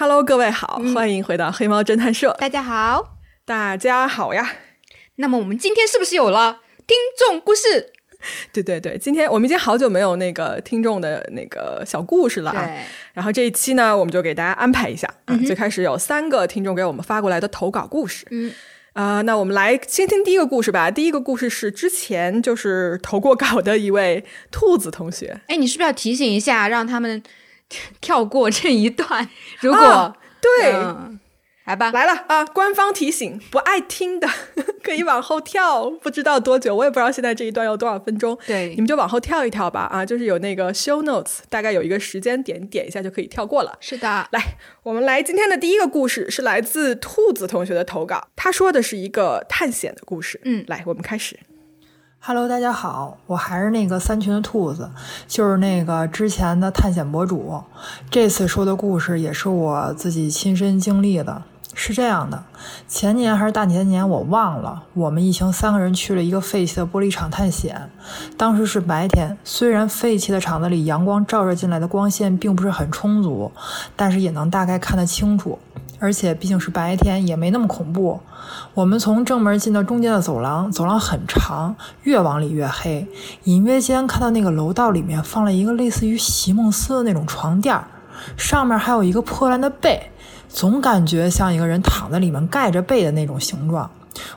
Hello，各位好，欢迎回到黑猫侦探社。大家好，大家好呀。那么我们今天是不是有了听众故事？对对对，今天我们已经好久没有那个听众的那个小故事了啊。然后这一期呢，我们就给大家安排一下啊。最开始有三个听众给我们发过来的投稿故事。嗯。啊，那我们来先听第一个故事吧。第一个故事是之前就是投过稿的一位兔子同学。哎，你是不是要提醒一下，让他们 跳过这一段？如果对。来吧，来了啊！官方提醒，不爱听的 可以往后跳，不知道多久，我也不知道现在这一段要多少分钟。对，你们就往后跳一跳吧。啊，就是有那个 show notes，大概有一个时间点，点一下就可以跳过了。是的，来，我们来今天的第一个故事是来自兔子同学的投稿，他说的是一个探险的故事。嗯，来，我们开始。Hello，大家好，我还是那个三群的兔子，就是那个之前的探险博主。这次说的故事也是我自己亲身经历的。是这样的，前年还是大前年，我忘了。我们一行三个人去了一个废弃的玻璃厂探险。当时是白天，虽然废弃的厂子里阳光照射进来的光线并不是很充足，但是也能大概看得清楚。而且毕竟是白天，也没那么恐怖。我们从正门进到中间的走廊，走廊很长，越往里越黑。隐约间看到那个楼道里面放了一个类似于席梦思的那种床垫，上面还有一个破烂的被。总感觉像一个人躺在里面盖着被的那种形状，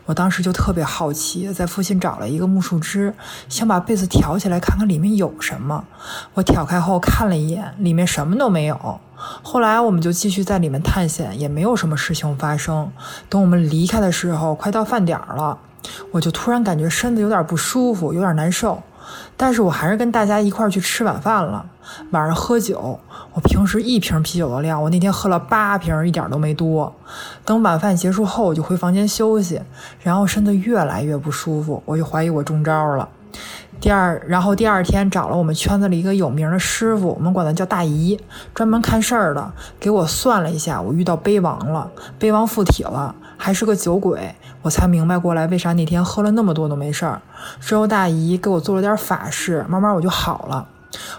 我当时就特别好奇，在附近找了一个木树枝，想把被子挑起来看看里面有什么。我挑开后看了一眼，里面什么都没有。后来我们就继续在里面探险，也没有什么事情发生。等我们离开的时候，快到饭点了，我就突然感觉身子有点不舒服，有点难受。但是我还是跟大家一块儿去吃晚饭了。晚上喝酒，我平时一瓶啤酒的量，我那天喝了八瓶，一点都没多。等晚饭结束后，我就回房间休息，然后身子越来越不舒服，我就怀疑我中招了。第二，然后第二天找了我们圈子里一个有名的师傅，我们管他叫大姨，专门看事儿的，给我算了一下，我遇到背王了，背王附体了，还是个酒鬼，我才明白过来为啥那天喝了那么多都没事儿。之后大姨给我做了点法事，慢慢我就好了。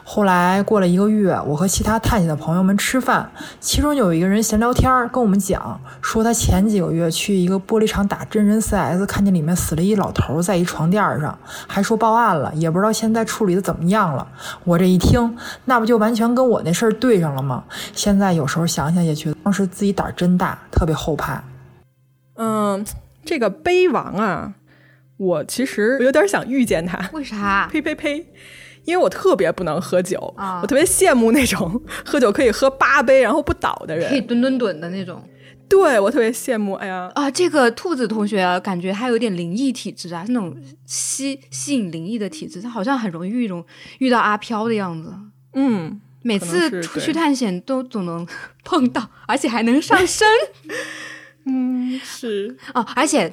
后来过了一个月，我和其他探险的朋友们吃饭，其中有一个人闲聊天儿跟我们讲，说他前几个月去一个玻璃厂打真人 CS，看见里面死了一老头在一床垫上，还说报案了，也不知道现在处理的怎么样了。我这一听，那不就完全跟我那事儿对上了吗？现在有时候想想也觉得当时自己胆儿真大，特别后怕。嗯，这个碑王啊，我其实有点想遇见他。为啥？呸呸呸！因为我特别不能喝酒啊，我特别羡慕那种 喝酒可以喝八杯然后不倒的人，可以吨吨吨的那种。对我特别羡慕。哎呀啊，这个兔子同学感觉他有点灵异体质啊，那种吸吸引灵异的体质，他好像很容易遇种遇到阿飘的样子。嗯，每次出去探险都总能 碰到，而且还能上身。嗯，是哦，而且。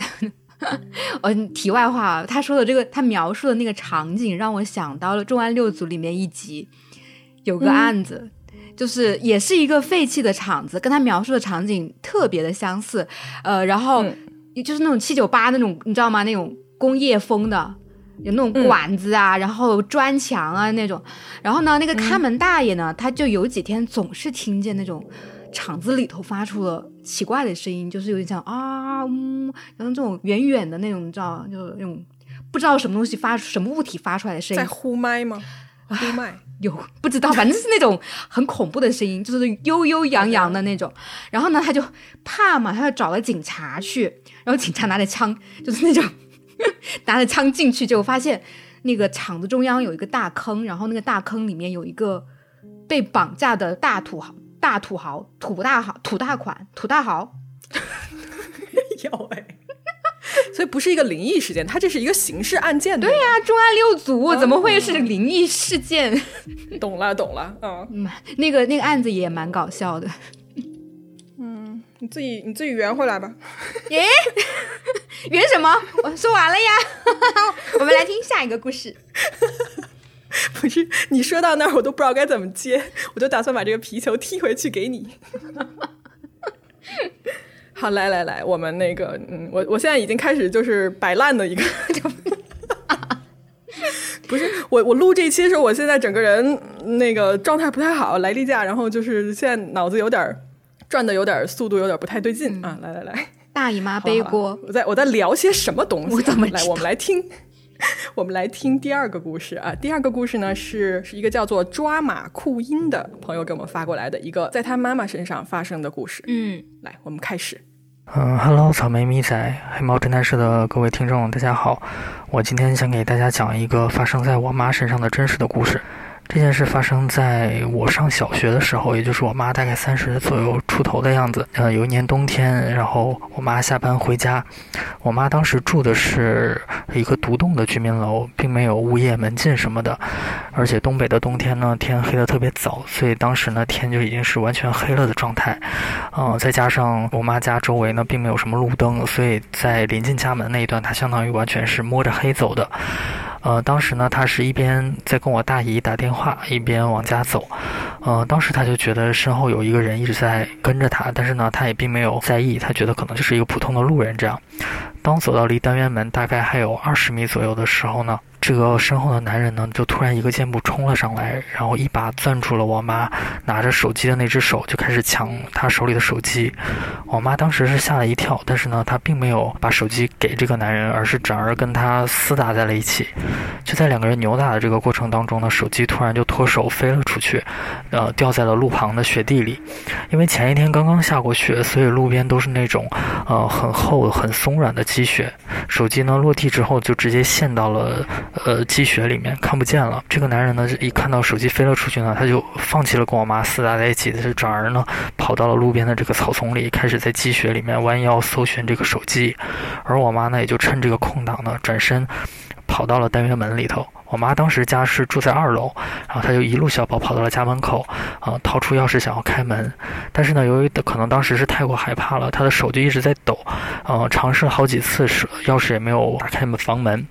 嗯，题外话，他说的这个，他描述的那个场景，让我想到了《重案六组》里面一集有个案子，就是也是一个废弃的厂子，跟他描述的场景特别的相似。呃，然后就是那种七九八那种，你知道吗？那种工业风的，有那种管子啊，然后砖墙啊那种。然后呢，那个看门大爷呢，他就有几天总是听见那种。厂子里头发出了奇怪的声音，就是有点像啊，嗯，然后这种远远的那种，你知道，就是那种不知道什么东西发什么物体发出来的声音，在呼麦吗？呼麦有不知道，反正是那种很恐怖的声音，就是悠悠扬扬的那种。然后呢，他就怕嘛，他就找了警察去，然后警察拿着枪，就是那种 拿着枪进去，就发现那个厂子中央有一个大坑，然后那个大坑里面有一个被绑架的大土豪。大土豪，土大豪，土大款，土大豪，有哎，所以不是一个灵异事件，它这是一个刑事案件。对呀，重案六组怎么会是灵异事件？懂了，懂了，嗯，那个那个案子也蛮搞笑的。嗯，你自己你自己圆回来吧。耶，圆什么？我说完了呀。我们来听下一个故事。不是你说到那儿，我都不知道该怎么接，我就打算把这个皮球踢回去给你。好，来来来，我们那个，嗯，我我现在已经开始就是摆烂的一个，不是我我录这期的时候，我现在整个人那个状态不太好，来例假，然后就是现在脑子有点转的有点速度有点不太对劲啊！来来来，大姨妈背锅，我在我在聊些什么东西？我怎么来？我们来听，我们来听第二个故事啊！第二个故事呢是是一个叫做抓马酷音的朋友给我们发过来的一个在他妈妈身上发生的故事。嗯，来，我们开始。嗯，Hello，草莓咪仔，黑猫侦探社的各位听众，大家好！我今天想给大家讲一个发生在我妈身上的真实的故事。这件事发生在我上小学的时候，也就是我妈大概三十左右出头的样子。呃，有一年冬天，然后我妈下班回家，我妈当时住的是一个独栋的居民楼，并没有物业门禁什么的。而且东北的冬天呢，天黑的特别早，所以当时呢天就已经是完全黑了的状态。嗯，再加上我妈家周围呢并没有什么路灯，所以在临近家门那一段，她相当于完全是摸着黑走的。呃，当时呢，他是一边在跟我大姨打电话，一边往家走。呃，当时他就觉得身后有一个人一直在跟着他，但是呢，他也并没有在意，他觉得可能就是一个普通的路人这样。当走到离单元门大概还有二十米左右的时候呢。这个身后的男人呢，就突然一个箭步冲了上来，然后一把攥住了我妈拿着手机的那只手，就开始抢她手里的手机。我妈当时是吓了一跳，但是呢，她并没有把手机给这个男人，而是转而跟他厮打在了一起。就在两个人扭打的这个过程当中呢，手机突然就脱手飞了出去，呃，掉在了路旁的雪地里。因为前一天刚刚下过雪，所以路边都是那种呃很厚、很松软的积雪。手机呢落地之后就直接陷到了。呃，积雪里面看不见了。这个男人呢，一看到手机飞了出去呢，他就放弃了跟我妈厮打在一起，他转而呢，跑到了路边的这个草丛里，开始在积雪里面弯腰搜寻这个手机。而我妈呢，也就趁这个空档呢，转身跑到了单元门里头。我妈当时家是住在二楼，然后她就一路小跑跑到了家门口，啊，掏出钥匙想要开门，但是呢，由于可能当时是太过害怕了，她的手就一直在抖，呃，尝试了好几次，是钥匙也没有打开房门，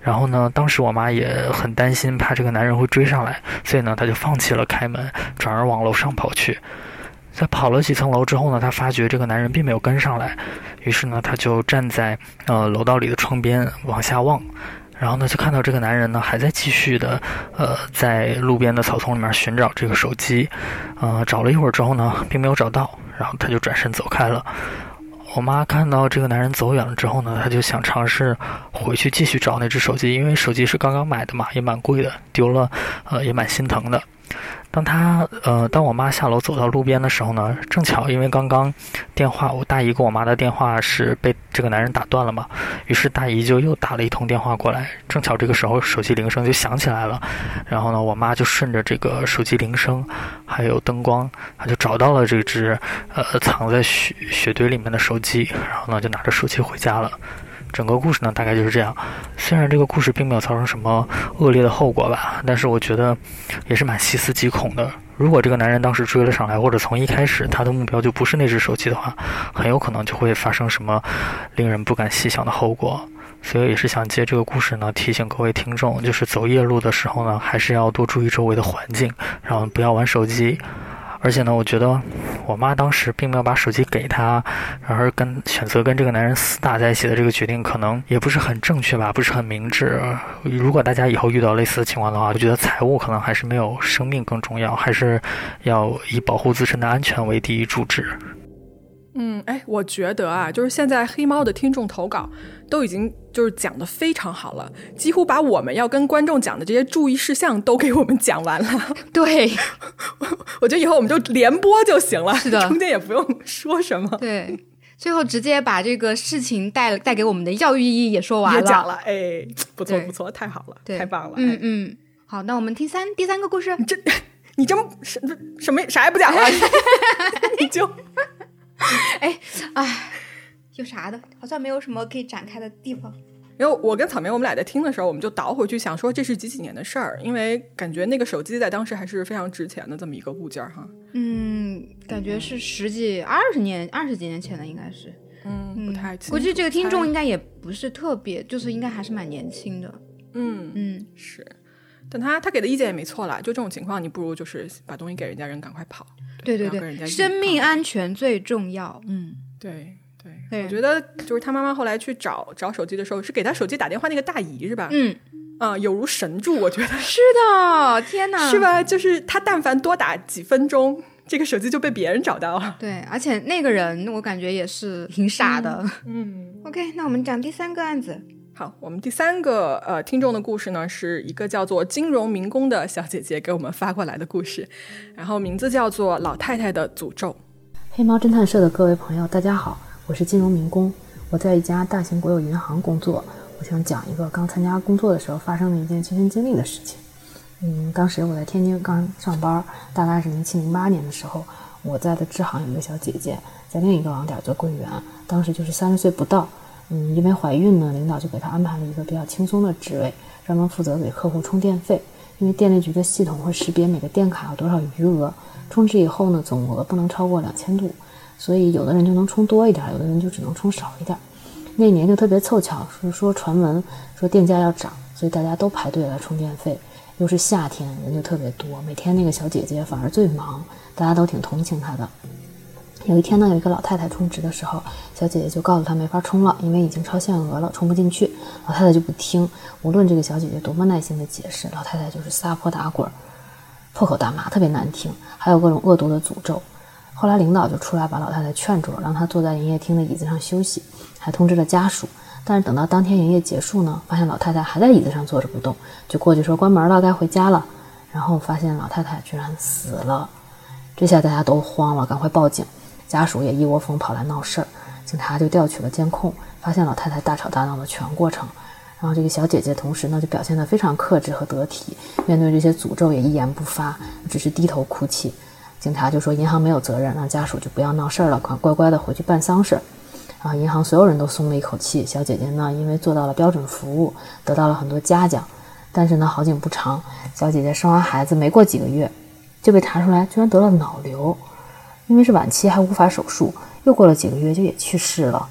然后呢，当时我妈也很担心，怕这个男人会追上来，所以呢，她就放弃了开门，转而往楼上跑去。在跑了几层楼之后呢，她发觉这个男人并没有跟上来，于是呢，她就站在呃楼道里的窗边往下望。然后呢，就看到这个男人呢，还在继续的，呃，在路边的草丛里面寻找这个手机，呃，找了一会儿之后呢，并没有找到，然后他就转身走开了。我妈看到这个男人走远了之后呢，她就想尝试回去继续找那只手机，因为手机是刚刚买的嘛，也蛮贵的，丢了，呃，也蛮心疼的。当他呃，当我妈下楼走到路边的时候呢，正巧因为刚刚电话，我大姨跟我妈的电话是被这个男人打断了嘛，于是大姨就又打了一通电话过来，正巧这个时候手机铃声就响起来了，然后呢，我妈就顺着这个手机铃声还有灯光，她就找到了这只呃藏在雪雪堆里面的手机，然后呢就拿着手机回家了。整个故事呢，大概就是这样。虽然这个故事并没有造成什么恶劣的后果吧，但是我觉得也是蛮细思极恐的。如果这个男人当时追了上来，或者从一开始他的目标就不是那只手机的话，很有可能就会发生什么令人不敢细想的后果。所以也是想借这个故事呢，提醒各位听众，就是走夜路的时候呢，还是要多注意周围的环境，然后不要玩手机。而且呢，我觉得我妈当时并没有把手机给他，而跟选择跟这个男人厮打在一起的这个决定，可能也不是很正确吧，不是很明智。如果大家以后遇到类似的情况的话，我觉得财务可能还是没有生命更重要，还是要以保护自身的安全为第一主旨。嗯，哎，我觉得啊，就是现在黑猫的听众投稿都已经就是讲的非常好了，几乎把我们要跟观众讲的这些注意事项都给我们讲完了。对，我觉得以后我们就连播就行了，是的，中间也不用说什么。对，最后直接把这个事情带带给我们的教育意义也说完了，也讲了。哎，不错不错，太好了，太棒了。嗯嗯，好，那我们听三第三个故事。这你这什什么啥也不讲了，你就。哎，哎，有啥的？好像没有什么可以展开的地方。因为我跟草莓，我们俩在听的时候，我们就倒回去想说这是几几年的事儿，因为感觉那个手机在当时还是非常值钱的这么一个物件儿哈。嗯，感觉是十几、二十年、二十几年前的应该是。嗯，不太。估计这个听众应该也不是特别，就是应该还是蛮年轻的。嗯嗯，是。但他他给的意见也没错啦，就这种情况，你不如就是把东西给人家人，赶快跑。对对对，生命安全最重要。嗯，对对，我觉得就是他妈妈后来去找找手机的时候，是给他手机打电话那个大姨是吧？嗯啊，有如神助，我觉得 是的，天哪，是吧？就是他但凡多打几分钟，这个手机就被别人找到了。对，而且那个人我感觉也是挺傻的。嗯，OK，那我们讲第三个案子。好，我们第三个呃听众的故事呢，是一个叫做金融民工的小姐姐给我们发过来的故事，然后名字叫做《老太太的诅咒》。黑猫侦探社的各位朋友，大家好，我是金融民工，我在一家大型国有银行工作。我想讲一个刚参加工作的时候发生的一件亲身经历的事情。嗯，当时我在天津刚上班，大概是零七零八年的时候，我在的支行有一个小姐姐，在另一个网点做柜员，当时就是三十岁不到。嗯，因为怀孕呢，领导就给她安排了一个比较轻松的职位，专门负责给客户充电费。因为电力局的系统会识别每个电卡有多少余额，充值以后呢，总额不能超过两千度，所以有的人就能充多一点，有的人就只能充少一点。那年就特别凑巧，是说传闻说电价要涨，所以大家都排队来充电费。又是夏天，人就特别多，每天那个小姐姐反而最忙，大家都挺同情她的。有一天呢，有一个老太太充值的时候，小姐姐就告诉她没法充了，因为已经超限额了，充不进去。老太太就不听，无论这个小姐姐多么耐心的解释，老太太就是撒泼打滚，破口大骂，特别难听，还有各种恶毒的诅咒。后来领导就出来把老太太劝住了，让她坐在营业厅的椅子上休息，还通知了家属。但是等到当天营业结束呢，发现老太太还在椅子上坐着不动，就过去说关门了，该回家了。然后发现老太太居然死了，这下大家都慌了，赶快报警。家属也一窝蜂跑来闹事儿，警察就调取了监控，发现老太太大吵大闹的全过程。然后这个小姐姐同时呢就表现得非常克制和得体，面对这些诅咒也一言不发，只是低头哭泣。警察就说银行没有责任，让家属就不要闹事儿了，快乖乖的回去办丧事。然后银行所有人都松了一口气。小姐姐呢因为做到了标准服务，得到了很多嘉奖。但是呢好景不长，小姐姐生完孩子没过几个月，就被查出来居然得了脑瘤。因为是晚期，还无法手术，又过了几个月就也去世了。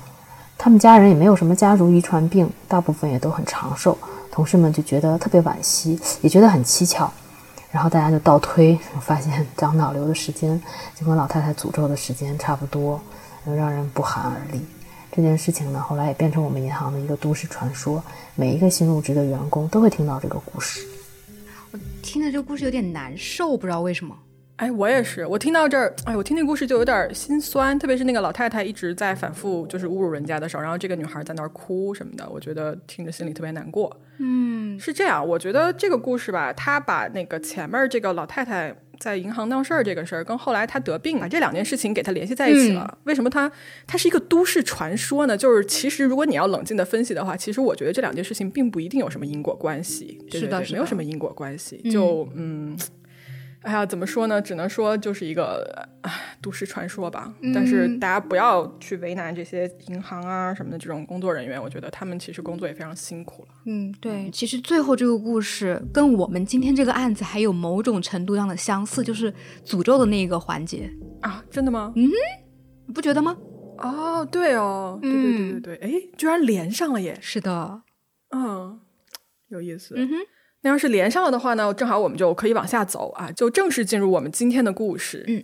他们家人也没有什么家族遗传病，大部分也都很长寿。同事们就觉得特别惋惜，也觉得很蹊跷。然后大家就倒推，发现长脑瘤的时间就跟老太太诅咒的时间差不多，让人不寒而栗。这件事情呢，后来也变成我们银行的一个都市传说，每一个新入职的员工都会听到这个故事。我听着这个故事有点难受，不知道为什么。哎，我也是。我听到这儿，哎，我听那故事就有点心酸，特别是那个老太太一直在反复就是侮辱人家的时候，然后这个女孩在那儿哭什么的，我觉得听着心里特别难过。嗯，是这样。我觉得这个故事吧，他把那个前面这个老太太在银行闹事儿这个事儿，跟后来她得病把这两件事情给她联系在一起了。为什么它它是一个都市传说呢？就是其实如果你要冷静的分析的话，其实我觉得这两件事情并不一定有什么因果关系。是的，没有什么因果关系。就嗯。哎呀，怎么说呢？只能说就是一个都市传说吧。但是大家不要去为难这些银行啊什么的这种工作人员，我觉得他们其实工作也非常辛苦了。嗯，对。其实最后这个故事跟我们今天这个案子还有某种程度上的相似，就是诅咒的那一个环节啊，真的吗？嗯，你不觉得吗？哦，对哦，对对对对对，哎，居然连上了耶！是的，嗯，有意思。嗯哼。那要是连上了的话呢？正好我们就可以往下走啊，就正式进入我们今天的故事。嗯，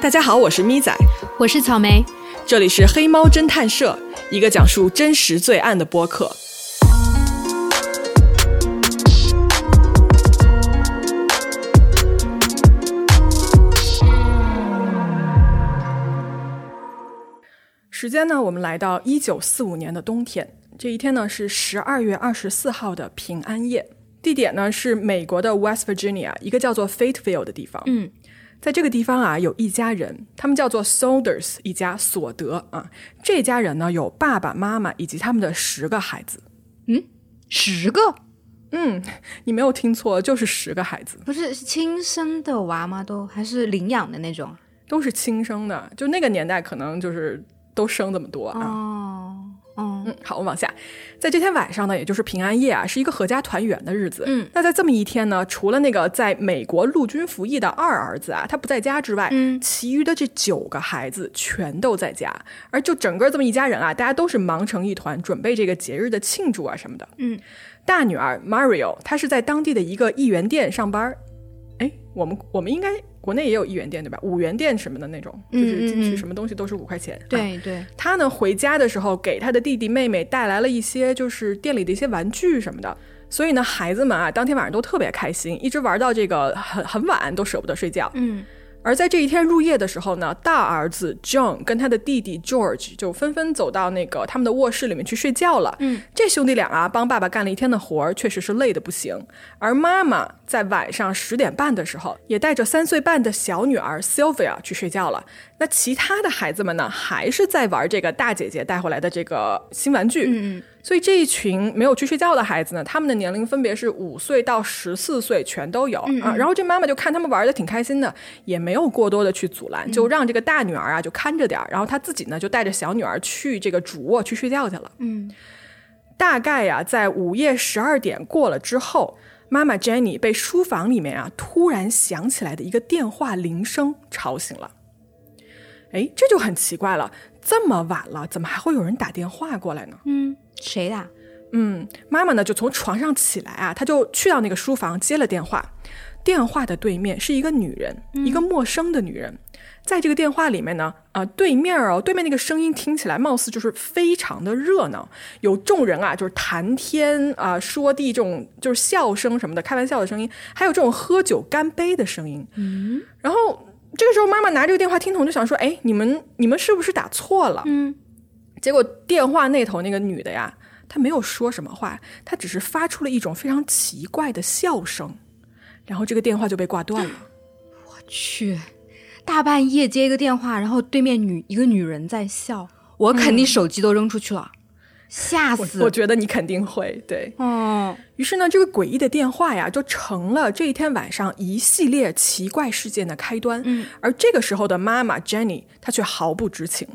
大家好，我是咪仔，我是草莓，这里是黑猫侦探社，一个讲述真实罪案的播客。时间呢？我们来到一九四五年的冬天。这一天呢是十二月二十四号的平安夜。地点呢是美国的 West Virginia，一个叫做 Fayetteville 的地方。嗯，在这个地方啊，有一家人，他们叫做 Solders 一家索德啊。这家人呢有爸爸妈妈以及他们的十个孩子。嗯，十个？嗯，你没有听错，就是十个孩子。不是亲生的娃吗？都还是领养的那种？都是亲生的。就那个年代，可能就是。都生这么多啊！哦，嗯，好，我们往下，在这天晚上呢，也就是平安夜啊，是一个阖家团圆的日子。嗯，那在这么一天呢，除了那个在美国陆军服役的二儿子啊，他不在家之外，嗯，其余的这九个孩子全都在家，而就整个这么一家人啊，大家都是忙成一团，准备这个节日的庆祝啊什么的。嗯，大女儿 Mario，她是在当地的一个一元店上班。哎，我们我们应该。国内也有一元店对吧？五元店什么的那种，就是进去什么东西都是五块钱。对对。他呢回家的时候，给他的弟弟妹妹带来了一些就是店里的一些玩具什么的。所以呢，孩子们啊，当天晚上都特别开心，一直玩到这个很很晚，都舍不得睡觉。嗯，而在这一天入夜的时候呢，大儿子 John 跟他的弟弟 George 就纷纷走到那个他们的卧室里面去睡觉了。嗯，这兄弟俩啊，帮爸爸干了一天的活儿，确实是累得不行。而妈妈在晚上十点半的时候，也带着三岁半的小女儿 Sylvia 去睡觉了。那其他的孩子们呢，还是在玩这个大姐姐带回来的这个新玩具。嗯嗯，所以这一群没有去睡觉的孩子呢，他们的年龄分别是五岁到十四岁，全都有啊。然后这妈妈就看他们玩的挺开心的，也没有过多的去阻拦，就让这个大女儿啊就看着点儿，然后她自己呢就带着小女儿去这个主卧去睡觉去了。嗯，大概呀、在午夜十二点过了之后，妈妈 Jenny 被书房里面啊突然响起来的一个电话铃声吵醒了。哎，这就很奇怪了，这么晚了，怎么还会有人打电话过来呢？嗯，谁的？嗯，妈妈呢就从床上起来啊，她就去到那个书房接了电话。电话的对面是一个女人，一个陌生的女人。在这个电话里面呢，啊、对面哦，对面那个声音听起来貌似就是非常的热闹，有众人啊，就是谈天啊、说地这种就是笑声什么的，开玩笑的声音，还有这种喝酒干杯的声音。嗯，然后这个时候妈妈拿这个电话听筒就想说，哎，你们你们是不是打错了？嗯，结果电话那头那个女的呀，她没有说什么话，她只是发出了一种非常奇怪的笑声，然后这个电话就被挂断了。我去，大半夜接一个电话，然后对面女一个女人在笑，我肯定手机都扔出去了，吓死！我觉得你肯定会对哦，于是呢，这个诡异的电话呀，就成了这一天晚上一系列奇怪事件的开端。嗯，而这个时候的妈妈 Jenny，她却毫不知情。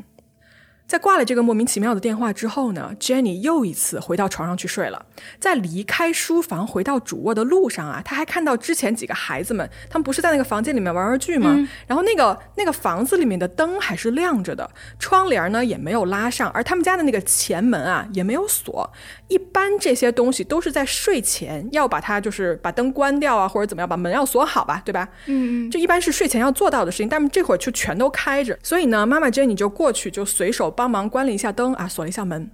在挂了这个莫名其妙的电话之后呢，Jenny 又一次回到床上去睡了。在离开书房回到主卧的路上啊，她还看到之前几个孩子们，他们不是在那个房间里面玩玩具吗？然后那个那个房子里面的灯还是亮着的，窗帘呢也没有拉上，而他们家的那个前门啊也没有锁。一般这些东西都是在睡前要把它就是把灯关掉啊，或者怎么样，把门要锁好吧，对吧？嗯嗯，这一般是睡前要做到的事情，但是这会儿就全都开着，所以呢，妈妈 Jenny 就过去就随手帮忙关了一下灯啊，锁了一下门。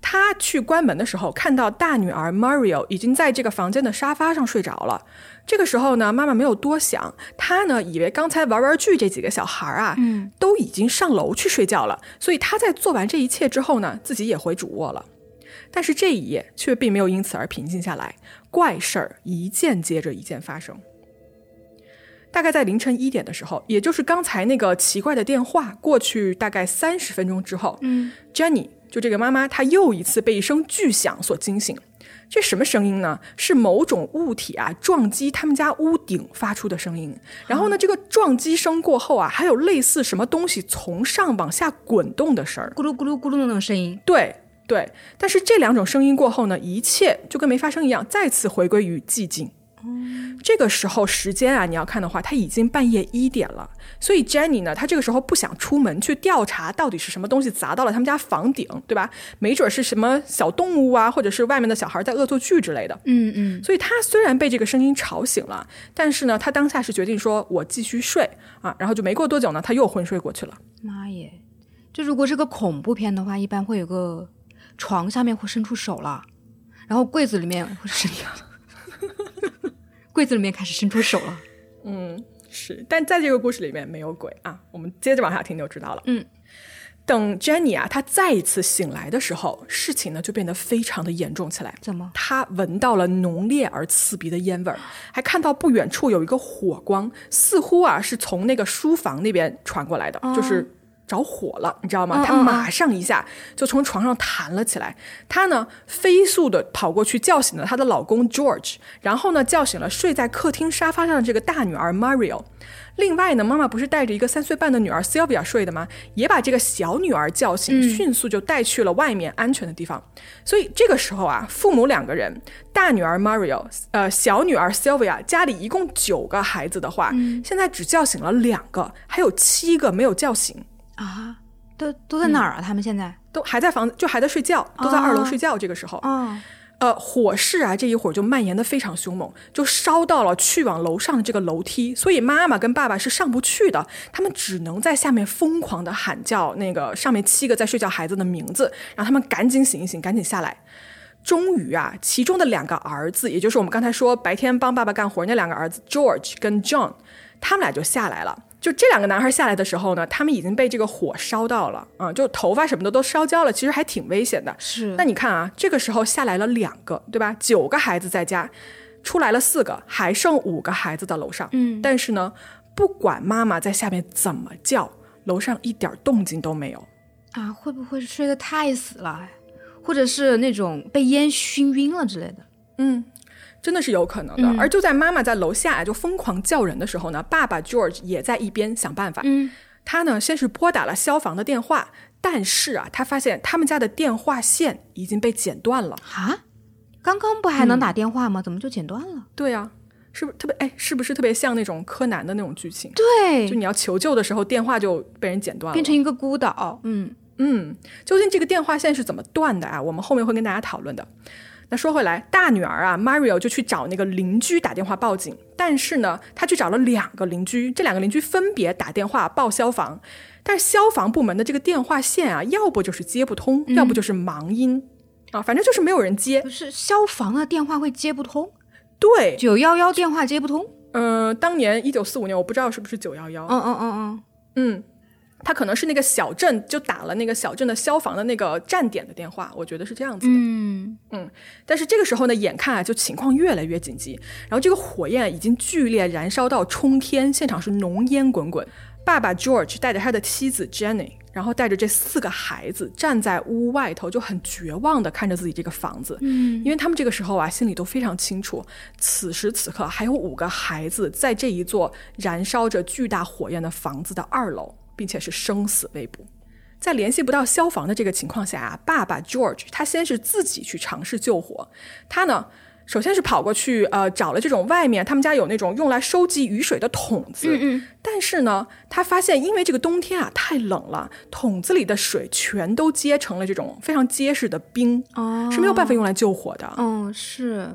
他去关门的时候，看到大女儿 Mario 已经在这个房间的沙发上睡着了。这个时候呢，妈妈没有多想，她呢以为刚才玩玩具这几个小孩啊，嗯，都已经上楼去睡觉了，所以她在做完这一切之后呢，自己也回主卧了。但是这一夜却并没有因此而平静下来，怪事儿一件接着一件发生。大概在凌晨一点的时候，也就是刚才那个奇怪的电话过去大概三十分钟之后，嗯，Jenny 就这个妈妈，她又一次被一声巨响所惊醒。这什么声音呢？是某种物体啊撞击他们家屋顶发出的声音。然后呢，这个撞击声过后啊，还有类似什么东西从上往下滚动的声儿。咕噜咕噜咕噜的那种声音。对对，但是这两种声音过后呢，一切就跟没发生一样，再次回归于寂静。这个时候时间啊，你要看的话，他已经半夜一点了，所以 Jenny 呢，她这个时候不想出门去调查到底是什么东西砸到了他们家房顶，对吧？没准是什么小动物啊，或者是外面的小孩在恶作剧之类的。嗯嗯，所以他虽然被这个声音吵醒了，但是呢，他当下是决定说我继续睡啊，然后就没过多久呢，他又昏睡过去了。妈耶！这如果是个恐怖片的话，一般会有个床下面会伸出手了，然后柜子里面会伸，柜子里面开始伸出手了。嗯，是，但在这个故事里面没有鬼啊。我们接着往下听就知道了。嗯，等 Jenny 啊，她再一次醒来的时候，事情呢就变得非常的严重起来。怎么？她闻到了浓烈而刺鼻的烟味儿，还看到不远处有一个火光，似乎啊是从那个书房那边传过来的，就是。着火了，你知道吗？她马上一下就从床上弹了起来。她呢，飞速的跑过去叫醒了她的老公 George，然后呢，叫醒了睡在客厅沙发上的这个大女儿 Mario。另外呢，妈妈不是带着一个三岁半的女儿 Sylvia 睡的吗？也把这个小女儿叫醒，迅速就带去了外面安全的地方。所以这个时候啊，父母两个人，大女儿 Mario，呃，小女儿 Sylvia，家里一共九个孩子的话，现在只叫醒了两个，还有七个没有叫醒。啊，都都在哪儿啊？他们现在？都还在房子，就还在睡觉，都在二楼睡觉。这个时候，哦，呃，火势啊，这一会儿就蔓延的非常凶猛，就烧到了去往楼上的这个楼梯，所以妈妈跟爸爸是上不去的，他们只能在下面疯狂的喊叫那个上面七个在睡觉孩子的名字，让他们赶紧醒一醒，赶紧下来。终于啊，其中的两个儿子，也就是我们刚才说白天帮爸爸干活那两个儿子 George 跟 John，他们俩就下来了。就这两个男孩下来的时候呢，他们已经被这个火烧到了啊、就头发什么的都烧焦了，其实还挺危险的。是那你看啊，这个时候下来了两个，对吧？九个孩子在家，出来了四个，还剩五个孩子在楼上。嗯但是呢，不管妈妈在下面怎么叫，楼上一点动静都没有。啊，会不会是睡得太死了，或者是那种被烟熏晕了之类的？嗯，真的是有可能的。嗯而就在妈妈在楼下就疯狂叫人的时候呢，爸爸 George 也在一边想办法。嗯，他呢先是拨打了消防的电话，但是啊，他发现他们家的电话线已经被剪断了。啊，刚刚不还能打电话吗？怎么就剪断了？对啊，是不是特别哎？是不是特别像那种柯南的那种剧情？对就，你要求救的时候，电话就被人剪断了，变成一个孤岛。嗯嗯，究竟这个电话线是怎么断的啊？我们后面会跟大家讨论的。那说回来，大女儿啊，Mario 就去找那个邻居打电话报警，但是呢，他去找了两个邻居，这两个邻居分别打电话报消防，但是消防部门的这个电话线啊，要不就是接不通，要不就是忙音。啊，反正就是没有人接。不。是消防的电话会接不通，对，九幺幺电话接不通。呃，当年一九四五年，我不知道是不是九幺幺，嗯嗯嗯嗯，嗯，他可能是那个小镇就打了那个小镇的消防的那个站点的电话，我觉得是这样子的。嗯嗯，但是这个时候呢，眼看啊，就情况越来越紧急，然后这个火焰已经剧烈燃烧到冲天，现场是浓烟滚滚。爸爸 George 带着他的妻子 Jenny，然后带着这四个孩子站在屋外头，就很绝望的看着自己这个房子。嗯，因为他们这个时候啊，心里都非常清楚，此时此刻还有五个孩子在这一座燃烧着巨大火焰的房子的二楼，并且是生死未卜。在联系不到消防的这个情况下啊，爸爸 George 他先是自己去尝试救火，他呢。首先是跑过去，呃，找了这种外面他们家有那种用来收集雨水的桶子，嗯但是呢，他发现因为这个冬天啊太冷了，桶子里的水全都结成了这种非常结实的冰，哦，是没有办法用来救火的。嗯，是，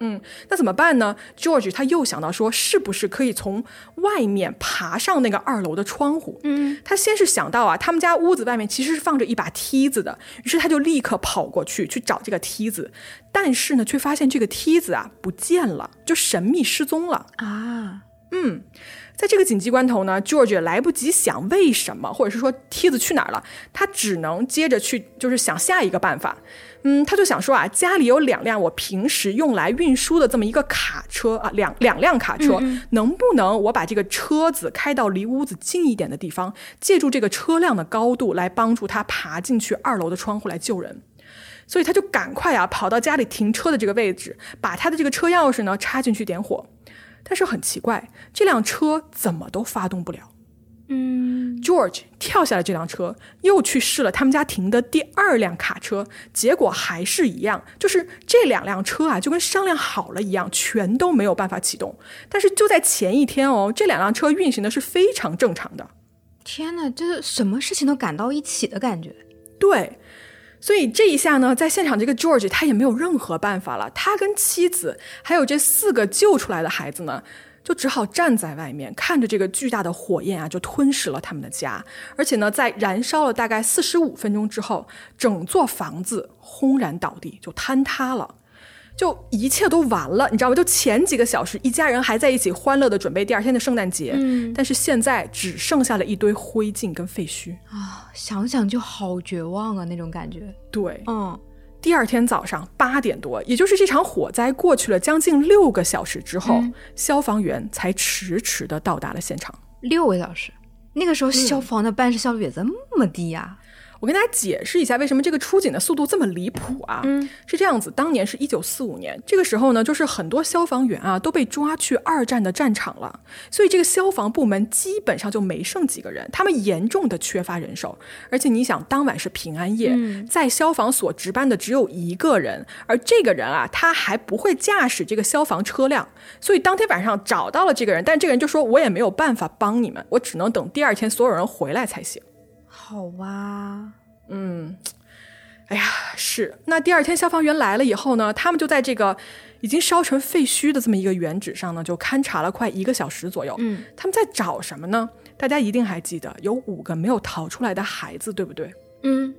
嗯，那怎么办呢？George 他又想到说，是不是可以从外面爬上那个二楼的窗户？嗯，他先是想到啊，他们家屋子外面其实是放着一把梯子的，于是他就立刻跑过去去找这个梯子，但是呢，却发现这个梯子啊不见了，就神秘失踪了。啊，嗯，在这个紧急关头呢，George 也来不及想为什么，或者是说梯子去哪儿了，他只能接着去，就是想下一个办法。嗯，他就想说啊，家里有两辆我平时用来运输的这么一个卡车啊，两两辆卡车，能不能我把这个车子开到离屋子近一点的地方，借助这个车辆的高度来帮助他爬进去二楼的窗户来救人？所以他就赶快啊跑到家里停车的这个位置，把他的这个车钥匙呢插进去点火。但是很奇怪，这辆车怎么都发动不了。嗯，George 跳下了这辆车，又去试了他们家停的第二辆卡车，结果还是一样，就是这两辆车啊，就跟商量好了一样，全都没有办法启动。但是就在前一天哦，这两辆车运行的是非常正常的。天哪，这什么事情都赶到一起的感觉。对，所以这一下呢，在现场这个 George 他也没有任何办法了，他跟妻子还有这四个救出来的孩子呢。就只好站在外面看着这个巨大的火焰啊，就吞噬了他们的家。而且呢，在燃烧了大概四十五分钟之后，整座房子轰然倒地，就坍塌了。就一切都完了，你知道吗？就前几个小时，一家人还在一起欢乐的准备第二天的圣诞节，嗯但是现在只剩下了一堆灰烬跟废墟啊。想想就好绝望啊，那种感觉。对，嗯，第二天早上八点多，也就是这场火灾过去了将近六个小时之后，消防员才迟迟的到达了现场。六个小时，那个时候消防的办事效率也这么低呀、我跟大家解释一下，为什么这个出警的速度这么离谱啊？嗯，是这样子，当年是一九四五年，这个时候呢，就是很多消防员啊都被抓去二战的战场了，所以这个消防部门基本上就没剩几个人，他们严重的缺乏人手。而且你想，当晚是平安夜，在消防所值班的只有一个人，而这个人啊，他还不会驾驶这个消防车辆，所以当天晚上找到了这个人，但这个人就说：“我也没有办法帮你们，我只能等第二天所有人回来才行。”好哇，嗯，哎呀，是。那第二天消防员来了以后呢，他们就在这个已经烧成废墟的这么一个原址上呢，就勘察了快一个小时左右。嗯，他们在找什么呢？大家一定还记得有五个没有逃出来的孩子，对不对？嗯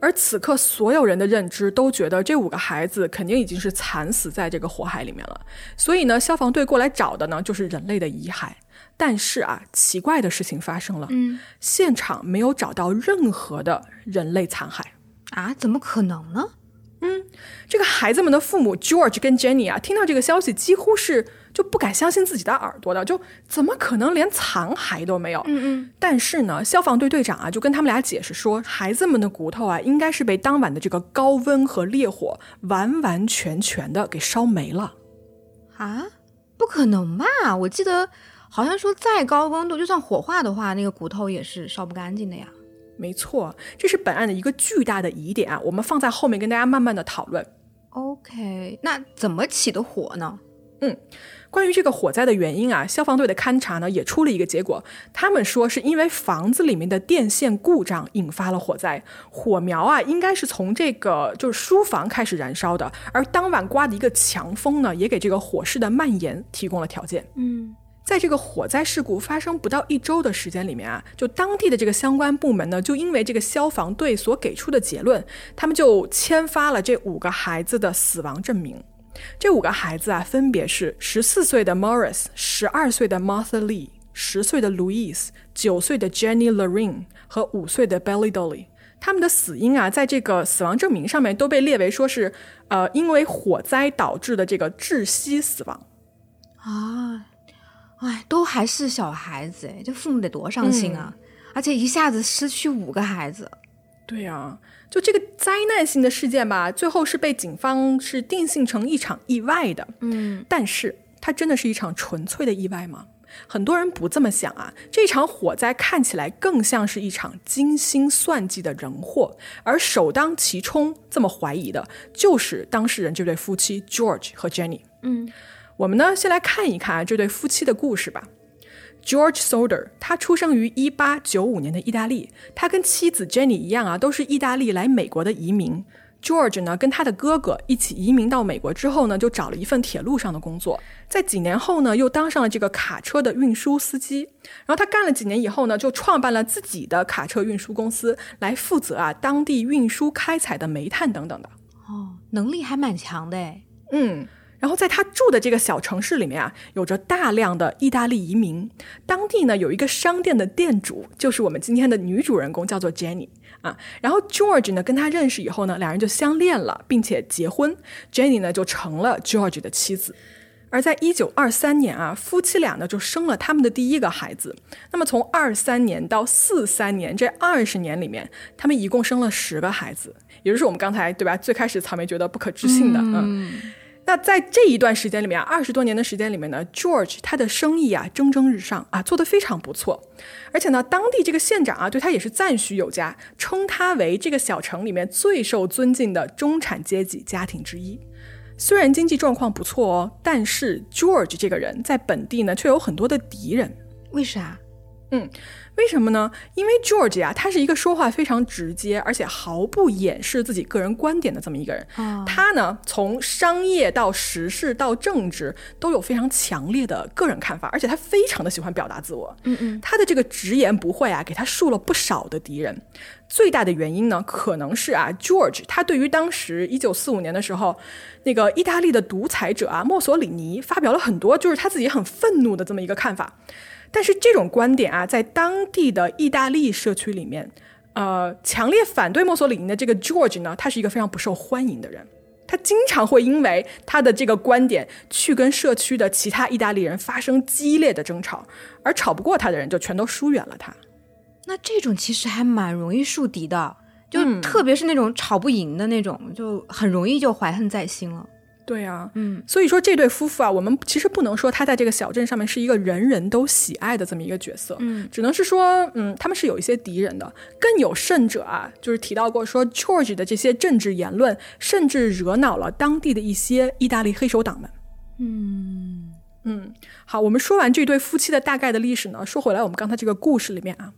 而此刻，所有人的认知都觉得这五个孩子肯定已经是惨死在这个火海里面了。所以呢，消防队过来找的呢，就是人类的遗骸。但是啊，奇怪的事情发生了，嗯，现场没有找到任何的人类残骸。啊，怎么可能呢？嗯这个孩子们的父母 George 跟 Jenny 啊，听到这个消息，几乎是就不敢相信自己的耳朵的，就怎么可能连残骸都没有？嗯嗯，但是呢，消防队队长啊，就跟他们俩解释说，孩子们的骨头啊，应该是被当晚的这个高温和烈火完完全全的给烧没了。啊，不可能吧？我记得好像说再高温度，就算火化的话，那个骨头也是烧不干净的呀。没错，这是本案的一个巨大的疑点啊，我们放在后面跟大家慢慢的讨论。OK，那怎么起的火呢？嗯关于这个火灾的原因啊，消防队的勘查呢也出了一个结果，他们说是因为房子里面的电线故障引发了火灾，火苗啊应该是从这个就是书房开始燃烧的，而当晚刮的一个强风呢，也给这个火势的蔓延提供了条件。嗯，在这个火灾事故发生不到一周的时间里面啊，就当地的这个相关部门呢，就因为这个消防队所给出的结论，他们就签发了这五个孩子的死亡证明。这五个孩子啊，分别是十四岁的 Morris、十二岁的 Martha Lee、十岁的 Louise、九岁的 Jenny Lorraine 和五岁的 Belly Dolly。他们的死因啊，在这个死亡证明上面都被列为说是，呃，因为火灾导致的这个窒息死亡。啊，哎，都还是小孩子哎，这父母得多伤心啊！而且一下子失去五个孩子，对呀、就这个灾难性的事件吧，最后是被警方是定性成一场意外的。嗯，但是它真的是一场纯粹的意外吗？很多人不这么想啊，这场火灾看起来更像是一场精心算计的人祸，而首当其冲这么怀疑的，就是当事人这对夫妻 George 和 Jenny。嗯，我们呢先来看一看这对夫妻的故事吧。George Soder，他出生于一八九五年的意大利，他跟妻子 Jenny 一样啊，都是意大利来美国的移民。George 呢，跟他的哥哥一起移民到美国之后呢，就找了一份铁路上的工作，在几年后呢，又当上了这个卡车的运输司机。然后他干了几年以后呢，就创办了自己的卡车运输公司，来负责啊当地运输开采的煤炭等等的。哦，能力还蛮强的哎。嗯，然后在他住的这个小城市里面啊，有着大量的意大利移民。当地呢有一个商店的店主，就是我们今天的女主人公，叫做 Jenny 啊。然后 George 呢跟他认识以后呢，两人就相恋了，并且结婚。Jenny 呢就成了 George 的妻子。而在一九二三年啊，夫妻俩呢就生了他们的第一个孩子。那么从二三年到四三年这二十年里面，他们一共生了十个孩子，也就是我们刚才对吧？最开始草莓觉得不可置信的，嗯。那在这一段时间里面啊，二十多年的时间里面呢，George 他的生意啊蒸蒸日上啊，做得非常不错。而且呢，当地这个县长啊对他也是赞许有加，称他为这个小城里面最受尊敬的中产阶级家庭之一。虽然经济状况不错哦，但是 George 这个人在本地呢却有很多的敌人。为啥？为什么呢？因为 George 啊、他是一个说话非常直接，而且毫不掩饰自己个人观点的这么一个人。哦他呢，从商业到时事到政治都有非常强烈的个人看法，而且他非常的喜欢表达自我。嗯嗯，他的这个直言不讳啊，给他树了不少的敌人。最大的原因呢，可能是啊，George 他对于当时一九四五年的时候，那个意大利的独裁者啊墨索里尼发表了很多就是他自己很愤怒的这么一个看法。但是这种观点啊，在当地的意大利社区里面，呃，强烈反对墨索里尼的这个 George 呢，他是一个非常不受欢迎的人。他经常会因为他的这个观点去跟社区的其他意大利人发生激烈的争吵，而吵不过他的人就全都疏远了他。那这种其实还蛮容易树敌的，就嗯特别是那种吵不赢的那种，就很容易就怀恨在心了。对啊，嗯，所以说这对夫妇啊，我们其实不能说他在这个小镇上面是一个人人都喜爱的这么一个角色，嗯，只能是说，嗯，他们是有一些敌人的。更有甚者啊，就是提到过说，George 的这些政治言论，甚至惹恼了当地的一些意大利黑手党们。嗯，嗯，好，我们说完这对夫妻的大概的历史呢，说回来，我们刚才这个故事里面啊，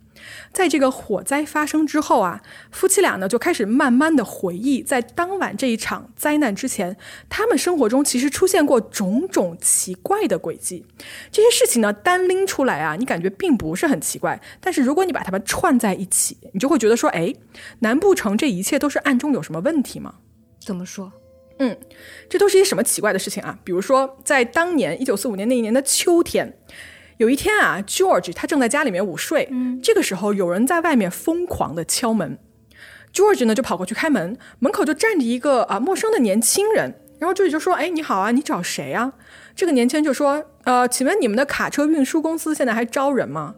在这个火灾发生之后啊，夫妻俩呢就开始慢慢的回忆，在当晚这一场灾难之前，他们生活中其实出现过种种奇怪的轨迹。这些事情呢，单拎出来啊，你感觉并不是很奇怪，但是如果你把它们串在一起，你就会觉得说，哎，难不成这一切都是暗中有什么问题吗？怎么说？嗯，这都是一些什么奇怪的事情啊？比如说，在当年一九四五年那一年的秋天，有一天啊，George 他正在家里面午睡，这个时候有人在外面疯狂的敲门，George 呢就跑过去开门，门口就站着一个啊陌生的年轻人，然后 George 就说：“哎，你好啊，你找谁啊？”这个年轻人就说：“呃，请问你们的卡车运输公司现在还招人吗？”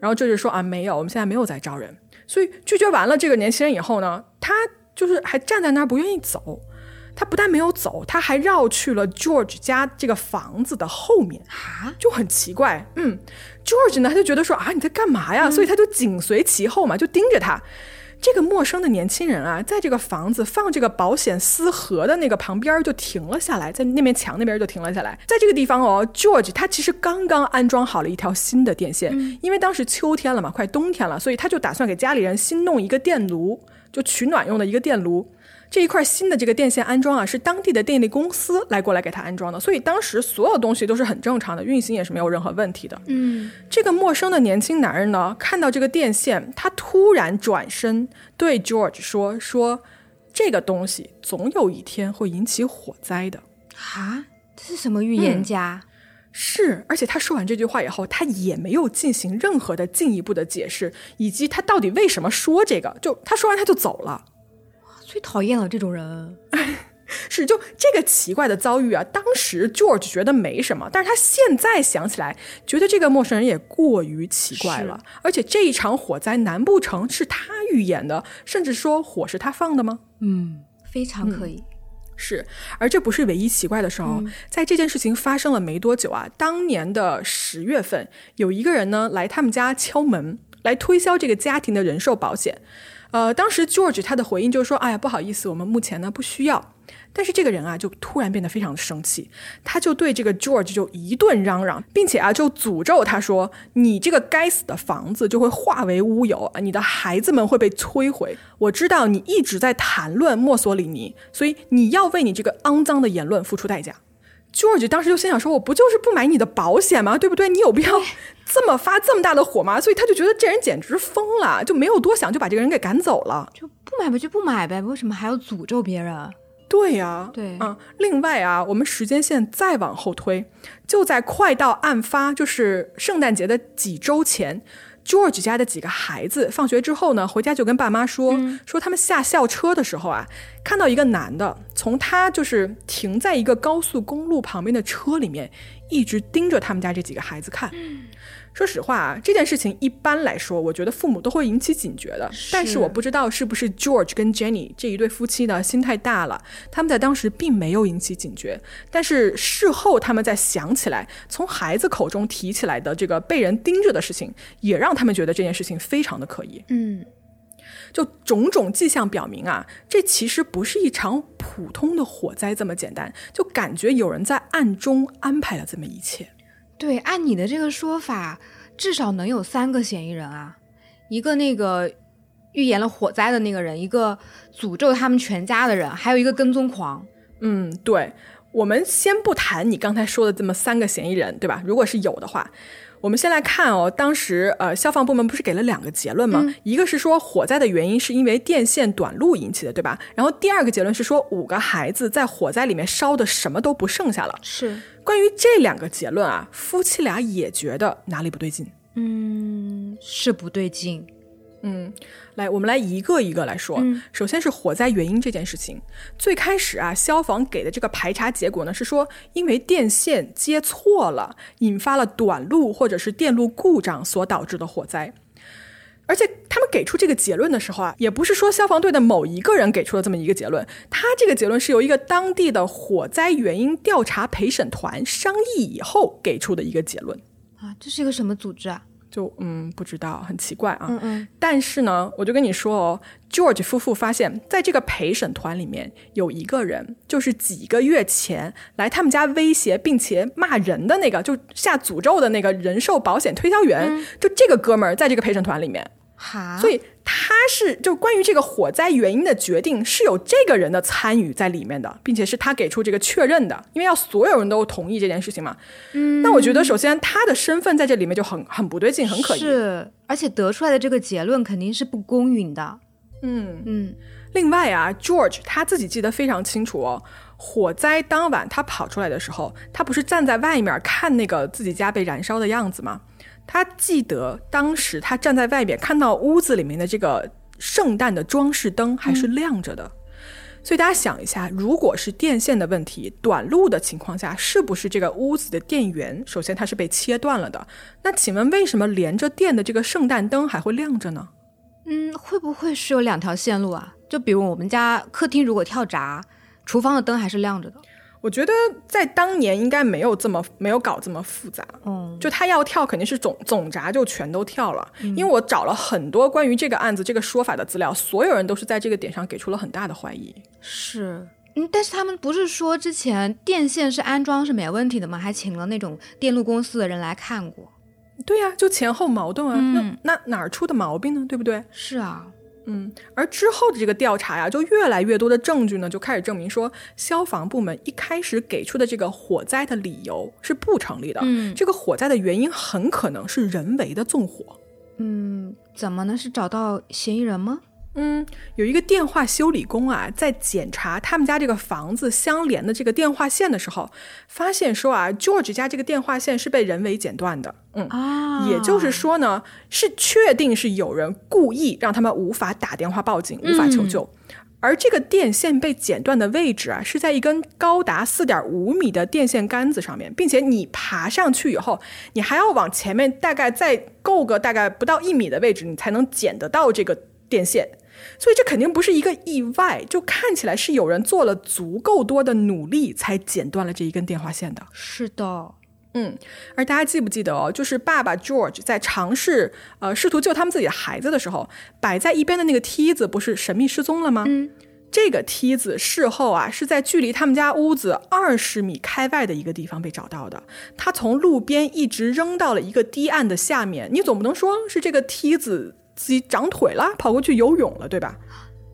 然后 George 说：“啊，没有，我们现在没有在招人。”所以拒绝完了这个年轻人以后呢，他就是还站在那儿不愿意走。他不但没有走，他还绕去了 George 家这个房子的后面，啊，就很奇怪。嗯，George 呢，他就觉得说啊，你在干嘛呀？所以他就紧随其后嘛，就盯着他。这个陌生的年轻人啊，在这个房子放这个保险丝盒的那个旁边就停了下来，在那面墙那边就停了下来。在这个地方哦，George 他其实刚刚安装好了一条新的电线，因为当时秋天了嘛，快冬天了，所以他就打算给家里人新弄一个电炉，就取暖用的一个电炉。这一块新的这个电线安装啊，是当地的电力公司来过来给他安装的，所以当时所有东西都是很正常的，运行也是没有任何问题的。嗯，这个陌生的年轻男人呢，看到这个电线，他突然转身对 George 说：“说这个东西总有一天会引起火灾的。啊，这是什么预言家？”是，而且他说完这句话以后，他也没有进行任何的进一步的解释，以及他到底为什么说这个，就他说完他就走了。最讨厌了这种人。是，就这个奇怪的遭遇啊，当时 George 觉得没什么，但是他现在想起来，觉得这个陌生人也过于奇怪了。而且这一场火灾，难不成是他预演的？甚至说火是他放的吗？嗯，非常可以。是，而这不是唯一奇怪的时候。在这件事情发生了没多久啊，当年的十月份，有一个人呢来他们家敲门，来推销这个家庭的人寿保险。呃，当时 George 他的回应就是说：“哎呀，不好意思，我们目前呢不需要。”但是这个人啊，就突然变得非常的生气，他就对这个 George 就一顿嚷嚷，并且啊，就诅咒他说：“你这个该死的房子就会化为乌有啊，你的孩子们会被摧毁。我知道你一直在谈论墨索里尼，所以你要为你这个肮脏的言论付出代价。” George 当时就心想说：“我不就是不买你的保险吗？对不对？你有必要 这么发这么大的火吗？”所以他就觉得这人简直疯了，就没有多想，就把这个人给赶走了。就不买吧，就不买呗，为什么还要诅咒别人？对呀，对啊。另外啊，我们时间线再往后推，就在快到案发，就是圣诞节的几周前，George 家的几个孩子放学之后呢，回家就跟爸妈说，说他们下校车的时候啊，看到一个男的从他就是停在一个高速公路旁边的车里面，一直盯着他们家这几个孩子看。说实话啊，这件事情一般来说，我觉得父母都会引起警觉的。但是我不知道是不是 George 跟 Jenny 这一对夫妻呢心太大了，他们在当时并没有引起警觉。但是事后他们在想起来，从孩子口中提起来的这个被人盯着的事情，也让他们觉得这件事情非常的可疑。嗯，就种种迹象表明啊，这其实不是一场普通的火灾这么简单，就感觉有人在暗中安排了这么一切。对，按你的这个说法，至少能有三个嫌疑人啊，一个那个预言了火灾的那个人，一个诅咒他们全家的人，还有一个跟踪狂。嗯，对，我们先不谈你刚才说的这么三个嫌疑人，对吧？如果是有的话，我们先来看哦，当时呃，消防部门不是给了两个结论吗？一个是说火灾的原因是因为电线短路引起的，对吧？然后第二个结论是说五个孩子在火灾里面烧的什么都不剩下了。是。关于这两个结论啊，夫妻俩也觉得哪里不对劲。嗯，是不对劲。嗯，来，我们来一个一个来说。首先是火灾原因这件事情，最开始啊，消防给的这个排查结果呢是说，因为电线接错了，引发了短路或者是电路故障所导致的火灾。而且他们给出这个结论的时候啊，也不是说消防队的某一个人给出了这么一个结论，他这个结论是由一个当地的火灾原因调查陪审团商议以后给出的一个结论啊。这是一个什么组织啊？就嗯不知道，很奇怪啊。嗯嗯，但是呢，我就跟你说哦，George 夫妇发现，在这个陪审团里面有一个人，就是几个月前来他们家威胁并且骂人的那个，就下诅咒的那个人寿保险推销员，就这个哥们儿在这个陪审团里面。哈，所以他是就关于这个火灾原因的决定是有这个人的参与在里面的，并且是他给出这个确认的，因为要所有人都同意这件事情嘛。嗯，那我觉得首先他的身份在这里面就很很不对劲，很可疑。是，而且得出来的这个结论肯定是不公允的。嗯，嗯另外啊，George 他自己记得非常清楚哦。火灾当晚他跑出来的时候，他不是站在外面看那个自己家被燃烧的样子吗？他记得当时他站在外边看到屋子里面的这个圣诞的装饰灯还是亮着的。所以大家想一下，如果是电线的问题，短路的情况下，是不是这个屋子的电源首先它是被切断了的？那请问为什么连着电的这个圣诞灯还会亮着呢？嗯，会不会是有两条线路啊？就比如我们家客厅如果跳闸，厨房的灯还是亮着的。我觉得在当年应该没有这么没有搞这么复杂，嗯，就他要跳肯定是总总闸就全都跳了，因为我找了很多关于这个案子这个说法的资料，所有人都是在这个点上给出了很大的怀疑。是。嗯，但是他们不是说之前电线是安装是没问题的吗？还请了那种电路公司的人来看过。对呀、就前后矛盾啊，嗯那那哪儿出的毛病呢？对不对？是啊，嗯，而之后的这个调查呀，就越来越多的证据呢，就开始证明说，消防部门一开始给出的这个火灾的理由是不成立的。嗯这个火灾的原因很可能是人为的纵火。嗯，怎么呢？是找到嫌疑人吗？嗯，有一个电话修理工啊，在检查他们家这个房子相连的这个电话线的时候，发现说啊，George 家这个电话线是被人为剪断的。嗯，啊也就是说呢，是确定是有人故意让他们无法打电话报警，无法求救。而这个电线被剪断的位置啊，是在一根高达四点五米的电线杆子上面，并且你爬上去以后，你还要往前面大概再够个大概不到一米的位置，你才能捡得到这个电线。所以这肯定不是一个意外，就看起来是有人做了足够多的努力才剪断了这一根电话线的。是的，嗯，而大家记不记得哦？就是爸爸 George 在尝试呃试图救他们自己的孩子的时候，摆在一边的那个梯子不是神秘失踪了吗？嗯，这个梯子事后啊是在距离他们家屋子二十米开外的一个地方被找到的。他从路边一直扔到了一个堤岸的下面，你总不能说是这个梯子自己长腿了，跑过去游泳了，对吧？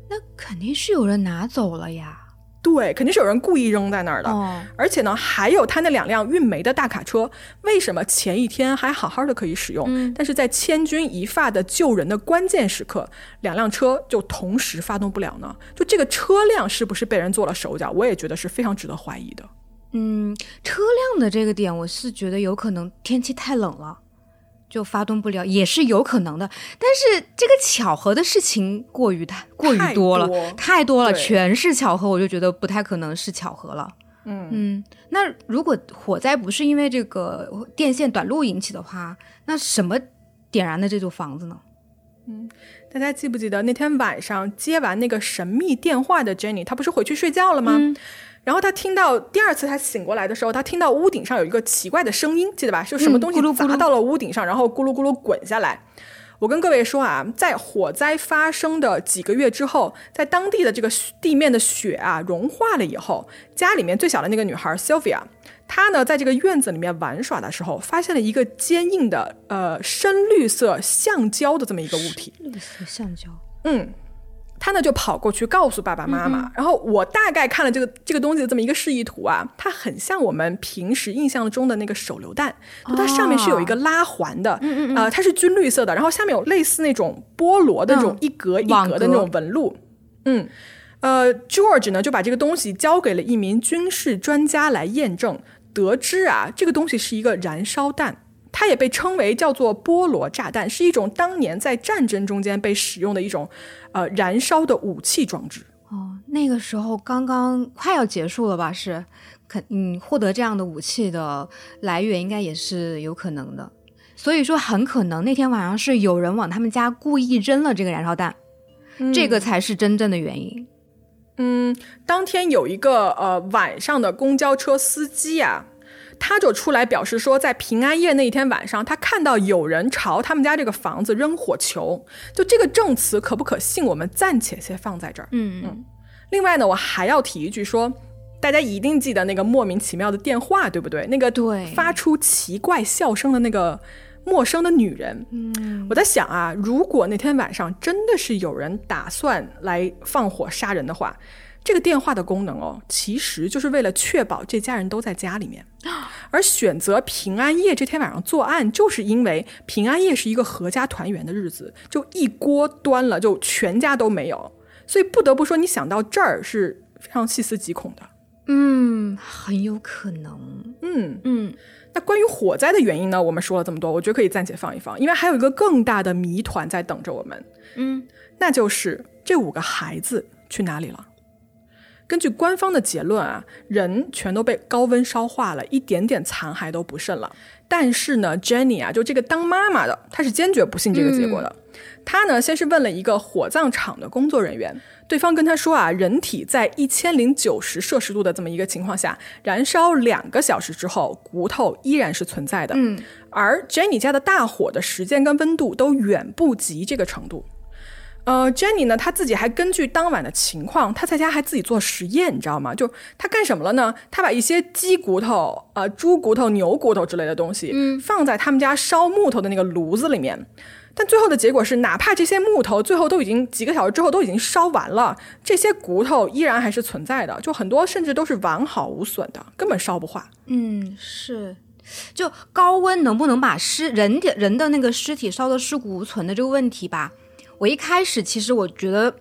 那肯定是有人拿走了呀。对，肯定是有人故意扔在那儿的。哦，而且呢，还有他那两辆运煤的大卡车，为什么前一天还好好的可以使用，嗯但是在千钧一发的救人的关键时刻，两辆车就同时发动不了呢？就这个车辆是不是被人做了手脚？我也觉得是非常值得怀疑的。嗯，车辆的这个点，我是觉得有可能天气太冷了，就发动不了，也是有可能的。但是这个巧合的事情过于太过于多了，多太多了，全是巧合，我就觉得不太可能是巧合了。嗯嗯，那如果火灾不是因为这个电线短路引起的话，那什么点燃的这座房子呢？嗯大家记不记得那天晚上接完那个神秘电话的 Jenny，她不是回去睡觉了吗？嗯然后他听到第二次他醒过来的时候，他听到屋顶上有一个奇怪的声音，记得吧？就什么嗯东西砸到了屋顶上，然后咕噜咕噜滚下来。我跟各位说啊，在火灾发生的几个月之后，在当地的这个地面的雪啊融化了以后，家里面最小的那个女孩 Sylvia，她呢在这个院子里面玩耍的时候，发现了一个坚硬的呃深绿色橡胶的这么一个物体。绿色橡胶。嗯，他呢就跑过去告诉爸爸妈妈，然后我大概看了这个这个东西的这么一个示意图啊，它很像我们平时印象中的那个手榴弹，就它上面是有一个拉环的，嗯嗯呃，它是军绿色的，然后下面有类似那种菠萝的那种嗯。一格一格格的那种纹路，嗯。呃，George 呢就把这个东西交给了一名军事专家来验证，得知啊，这个东西是一个燃烧弹，它也被称为叫做菠萝炸弹，是一种当年在战争中间被使用的一种呃燃烧的武器装置。哦，那个时候刚刚快要结束了吧？是，肯嗯，获得这样的武器的来源应该也是有可能的。所以说，很可能那天晚上是有人往他们家故意扔了这个燃烧弹，这个才是真正的原因。嗯，当天有一个呃晚上的公交车司机啊，他就出来表示说，在平安夜那一天晚上，他看到有人朝他们家这个房子扔火球。就这个证词可不可信？我们暂且先放在这儿。嗯嗯。另外呢，我还要提一句说。大家一定记得那个莫名其妙的电话，对不对？那个对发出奇怪笑声的那个陌生的女人。嗯，我在想啊，如果那天晚上真的是有人打算来放火杀人的话，这个电话的功能哦，其实就是为了确保这家人都在家里面。而选择平安夜这天晚上作案，就是因为平安夜是一个合家团圆的日子，就一锅端了，就全家都没有。所以不得不说，你想到这儿是非常细思极恐的。嗯，很有可能。嗯嗯，那关于火灾的原因呢？我们说了这么多，我觉得可以暂且放一放，因为还有一个更大的谜团在等着我们。嗯，那就是这五个孩子去哪里了？根据官方的结论啊，人全都被高温烧化了，一点点残骸都不剩了。但是呢，Jenny 啊，就这个当妈妈的，她是坚决不信这个结果的。她呢，先是问了一个火葬场的工作人员。对方跟她说啊，人体在一千零九十摄氏度的这么一个情况下，燃烧两个小时之后，骨头依然是存在的。嗯，而 Jenny 家的大火的时间跟温度都远不及这个程度。呃，Jenny 呢，她自己还根据当晚的情况，她在家还自己做实验，你知道吗？就她干什么了呢？她把一些鸡骨头、呃猪骨头、牛骨头之类的东西，嗯，放在他们家烧木头的那个炉子里面。但最后的结果是，哪怕这些木头最后都已经几个小时之后都已经烧完了，这些骨头依然还是存在的，就很多甚至都是完好无损的，根本烧不化。嗯，是，就高温能不能把尸人的人的那个尸体烧的尸骨无存的这个问题吧？我一开始其实我觉得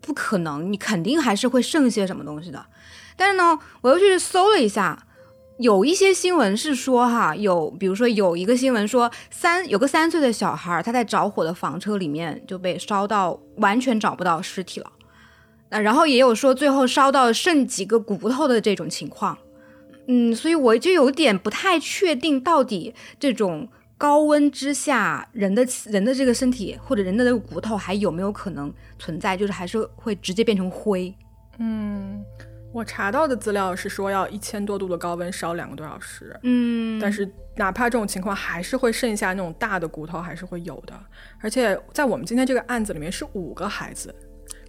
不可能，你肯定还是会剩些什么东西的。但是呢，我又去搜了一下。有一些新闻是说，哈，有比如说有一个新闻说，三有个三岁的小孩，他在着火的房车里面就被烧到完全找不到尸体了。那然后也有说最后烧到剩几个骨头的这种情况。嗯，所以我就有点不太确定，到底这种高温之下，人的人的这个身体或者人的这个骨头还有没有可能存在，就是还是会直接变成灰。嗯。我查到的资料是说要一千多度的高温烧两个多小时，嗯，但是哪怕这种情况，还是会剩下那种大的骨头，还是会有的。而且在我们今天这个案子里面是五个孩子，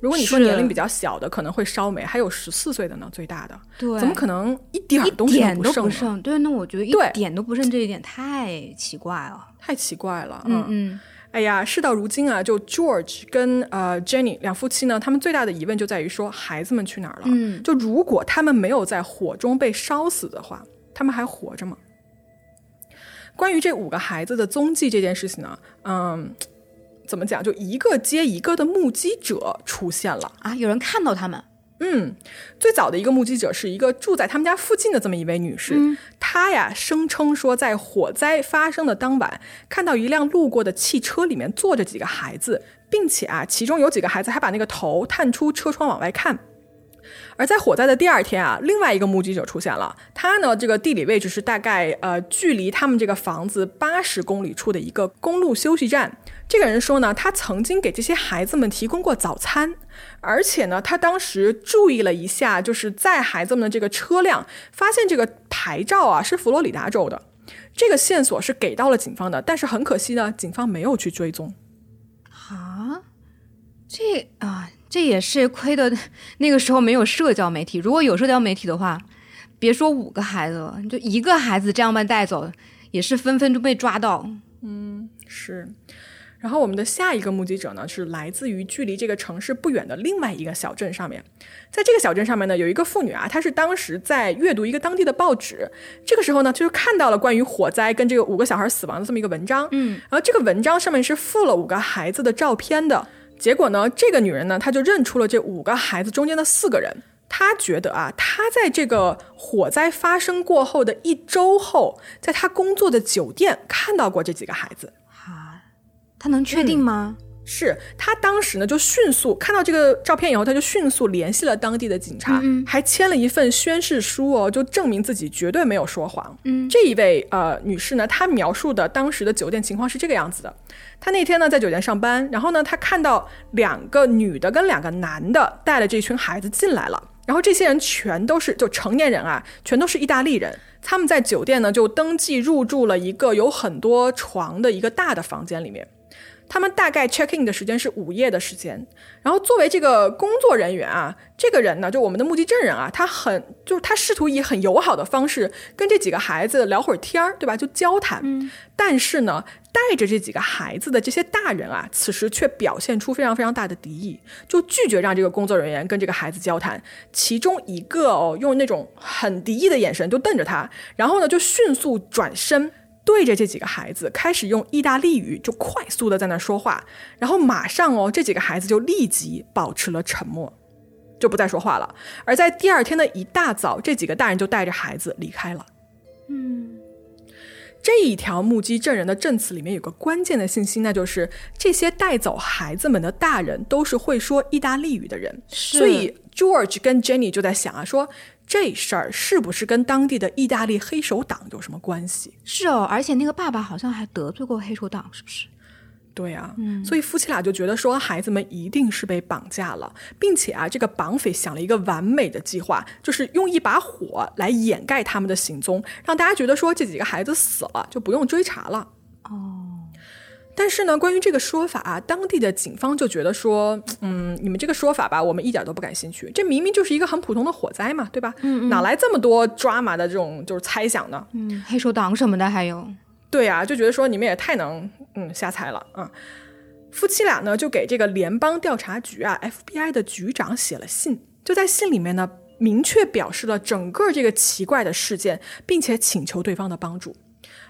如果你说年龄比较小的可能会烧没，还有十四岁的呢，最大的，对，怎么可能一点东西都不剩？对，那我觉得一点都不剩，这一点太奇怪了，太奇怪了，嗯嗯。哎呀，事到如今啊，就 George 跟呃 Jenny 两夫妻呢，他们最大的疑问就在于说，孩子们去哪儿了？嗯，就如果他们没有在火中被烧死的话，他们还活着吗？关于这五个孩子的踪迹这件事情呢，嗯，怎么讲？就一个接一个的目击者出现了啊，有人看到他们。嗯，最早的一个目击者是一个住在他们家附近的这么一位女士，她呀声称说，在火灾发生的当晚，看到一辆路过的汽车里面坐着几个孩子，并且啊，其中有几个孩子还把那个头探出车窗往外看。而在火灾的第二天啊，另外一个目击者出现了，他呢，这个地理位置是大概呃，距离他们这个房子八十公里处的一个公路休息站。这个人说呢，他曾经给这些孩子们提供过早餐，而且呢，他当时注意了一下，就是在孩子们的这个车辆，发现这个牌照啊是佛罗里达州的，这个线索是给到了警方的，但是很可惜呢，警方没有去追踪。啊，这啊。这也是亏的，那个时候没有社交媒体。如果有社交媒体的话，别说五个孩子了，就一个孩子这样被带走，也是纷纷就被抓到。嗯，是。然后我们的下一个目击者呢，是来自于距离这个城市不远的另外一个小镇上面。在这个小镇上面呢，有一个妇女啊，她是当时在阅读一个当地的报纸，这个时候呢，就是看到了关于火灾跟这个五个小孩死亡的这么一个文章。嗯，然后这个文章上面是附了五个孩子的照片的。结果呢，这个女人呢，她就认出了这五个孩子中间的四个人。她觉得啊，她在这个火灾发生过后的一周后，在她工作的酒店看到过这几个孩子。啊，她能确定吗？是他当时呢，就迅速看到这个照片以后，他就迅速联系了当地的警察，还签了一份宣誓书哦，就证明自己绝对没有说谎。嗯，这一位呃女士呢，她描述的当时的酒店情况是这个样子的：她那天呢在酒店上班，然后呢她看到两个女的跟两个男的带了这群孩子进来了，然后这些人全都是就成年人啊，全都是意大利人。他们在酒店呢就登记入住了一个有很多床的一个大的房间里面。他们大概 check in 的时间是午夜的时间，然后作为这个工作人员啊，这个人呢，就我们的目击证人啊，他很就是他试图以很友好的方式跟这几个孩子聊会儿天儿，对吧？就交谈。嗯。但是呢，带着这几个孩子的这些大人啊，此时却表现出非常非常大的敌意，就拒绝让这个工作人员跟这个孩子交谈。其中一个哦，用那种很敌意的眼神就瞪着他，然后呢，就迅速转身。对着这几个孩子开始用意大利语就快速的在那说话，然后马上哦，这几个孩子就立即保持了沉默，就不再说话了。而在第二天的一大早，这几个大人就带着孩子离开了。嗯，这一条目击证人的证词里面有个关键的信息，那就是这些带走孩子们的大人都是会说意大利语的人，所以 George 跟 Jenny 就在想啊，说。这事儿是不是跟当地的意大利黑手党有什么关系？是哦，而且那个爸爸好像还得罪过黑手党，是不是？对啊，嗯，所以夫妻俩就觉得说孩子们一定是被绑架了，并且啊，这个绑匪想了一个完美的计划，就是用一把火来掩盖他们的行踪，让大家觉得说这几个孩子死了就不用追查了。哦。但是呢，关于这个说法啊，当地的警方就觉得说，嗯，你们这个说法吧，我们一点都不感兴趣。这明明就是一个很普通的火灾嘛，对吧？嗯，哪来这么多抓马的这种就是猜想呢？嗯，黑手党什么的还有。对啊，就觉得说你们也太能嗯瞎猜了啊。夫妻俩呢就给这个联邦调查局啊 FBI 的局长写了信，就在信里面呢明确表示了整个这个奇怪的事件，并且请求对方的帮助。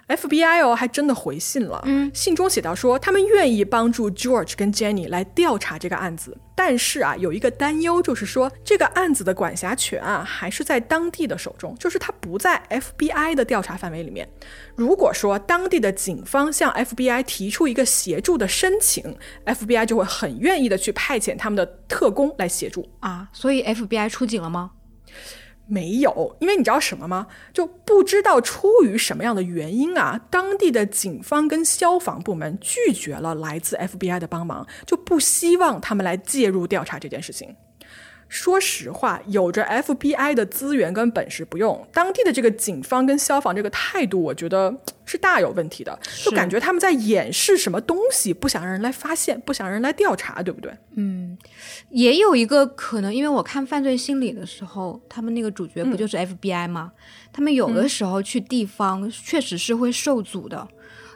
FBI 哦，还真的回信了。嗯，信中写到说，他们愿意帮助 George 跟 Jenny 来调查这个案子，但是啊，有一个担忧，就是说这个案子的管辖权啊，还是在当地的手中，就是它不在 FBI 的调查范围里面。如果说当地的警方向 FBI 提出一个协助的申请，FBI 就会很愿意的去派遣他们的特工来协助啊。所以 FBI 出警了吗？没有，因为你知道什么吗？就不知道出于什么样的原因啊，当地的警方跟消防部门拒绝了来自 FBI 的帮忙，就不希望他们来介入调查这件事情。说实话，有着 FBI 的资源跟本事不用，当地的这个警方跟消防这个态度，我觉得是大有问题的。就感觉他们在掩饰什么东西，不想让人来发现，不想让人来调查，对不对？嗯，也有一个可能，因为我看《犯罪心理》的时候，他们那个主角不就是 FBI 吗？他们有的时候去地方，确实是会受阻的。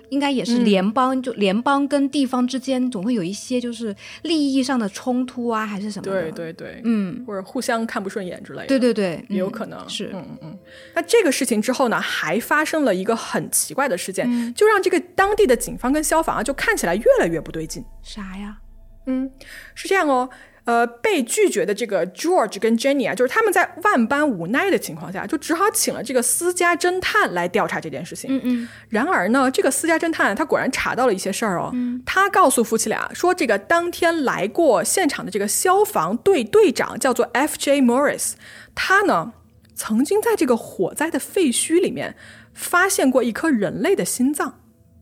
应该也是联邦，就联邦跟地方之间总会有一些就是利益上的冲突啊，还是什么的。对对对，嗯，或者互相看不顺眼之类的。对对对，也有可能是。嗯嗯嗯。那这个事情之后呢，还发生了一个很奇怪的事件，就让这个当地的警方跟消防啊，就看起来越来越不对劲。啥呀？嗯，是这样哦。呃，被拒绝的这个 George 跟 Jenny 啊，就是他们在万般无奈的情况下，就只好请了这个私家侦探来调查这件事情。嗯嗯。然而呢，这个私家侦探他果然查到了一些事儿哦。嗯。他告诉夫妻俩说，这个当天来过现场的这个消防队队长叫做 F.J. Morris，他呢曾经在这个火灾的废墟里面发现过一颗人类的心脏。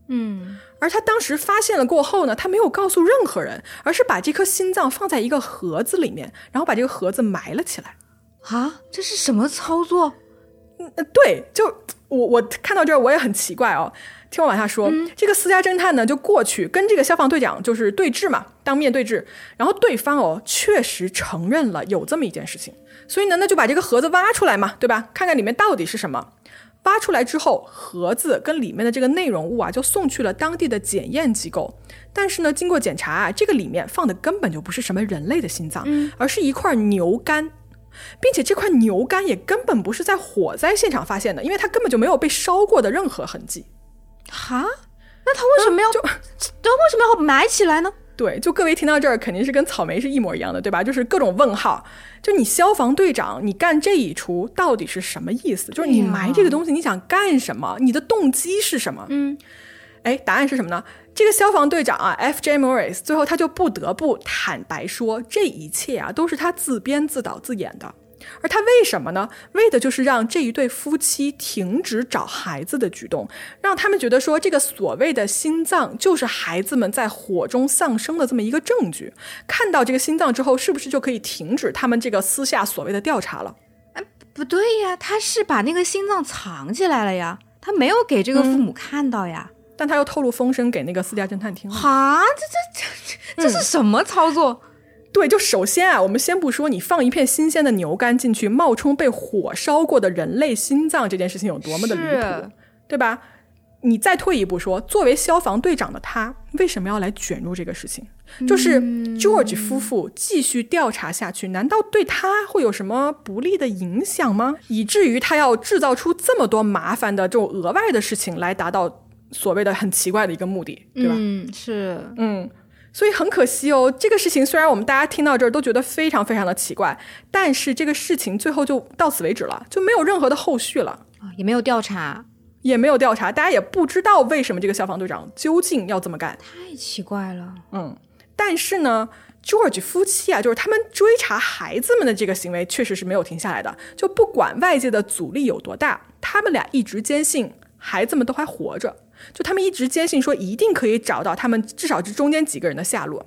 嗯。而他当时发现了过后呢，他没有告诉任何人，而是把这颗心脏放在一个盒子里面，然后把这个盒子埋了起来。啊，这是什么操作？嗯，对，就我我看到这儿我也很奇怪哦。听我往下说，这个私家侦探呢就过去跟这个消防队长就是对峙嘛，当面对峙，然后对方哦确实承认了有这么一件事情，所以呢那就把这个盒子挖出来嘛，对吧？看看里面到底是什么。挖出来之后，盒子跟里面的这个内容物啊，就送去了当地的检验机构。但是呢，经过检查啊，这个里面放的根本就不是什么人类的心脏，而是一块牛肝，并且这块牛肝也根本不是在火灾现场发现的，因为它根本就没有被烧过的任何痕迹。哈？那他为什么要就？他为什么要埋起来呢？对，就各位听到这儿，肯定是跟草莓是一模一样的，对吧？就是各种问号。就你消防队长，你干这一出到底是什么意思？就是你埋这个东西，你想干什么？你的动机是什么？嗯，哎，答案是什么呢？这个消防队长啊，F.J. Morris，最后他就不得不坦白说，这一切啊，都是他自编自导自演的。而他为什么呢？为的就是让这一对夫妻停止找孩子的举动，让他们觉得说这个所谓的心脏就是孩子们在火中丧生的这么一个证据。看到这个心脏之后，是不是就可以停止他们这个私下所谓的调查了？哎，不对呀，他是把那个心脏藏起来了呀，他没有给这个父母看到呀。但他又透露风声给那个私家侦探听了。哈，这这这这是什么操作？对，就首先啊，我们先不说你放一片新鲜的牛肝进去冒充被火烧过的人类心脏这件事情有多么的离谱，对吧？你再退一步说，作为消防队长的他为什么要来卷入这个事情？就是 George 夫妇继续调查下去，难道对他会有什么不利的影响吗？以至于他要制造出这么多麻烦的这种额外的事情来达到所谓的很奇怪的一个目的，对吧？嗯，是，嗯。所以很可惜哦，这个事情虽然我们大家听到这儿都觉得非常非常的奇怪，但是这个事情最后就到此为止了，就没有任何的后续了啊，也没有调查，也没有调查，大家也不知道为什么这个消防队长究竟要这么干，太奇怪了。嗯，但是呢，George 夫妻啊，就是他们追查孩子们的这个行为确实是没有停下来的，就不管外界的阻力有多大，他们俩一直坚信孩子们都还活着。就他们一直坚信说一定可以找到他们至少这中间几个人的下落。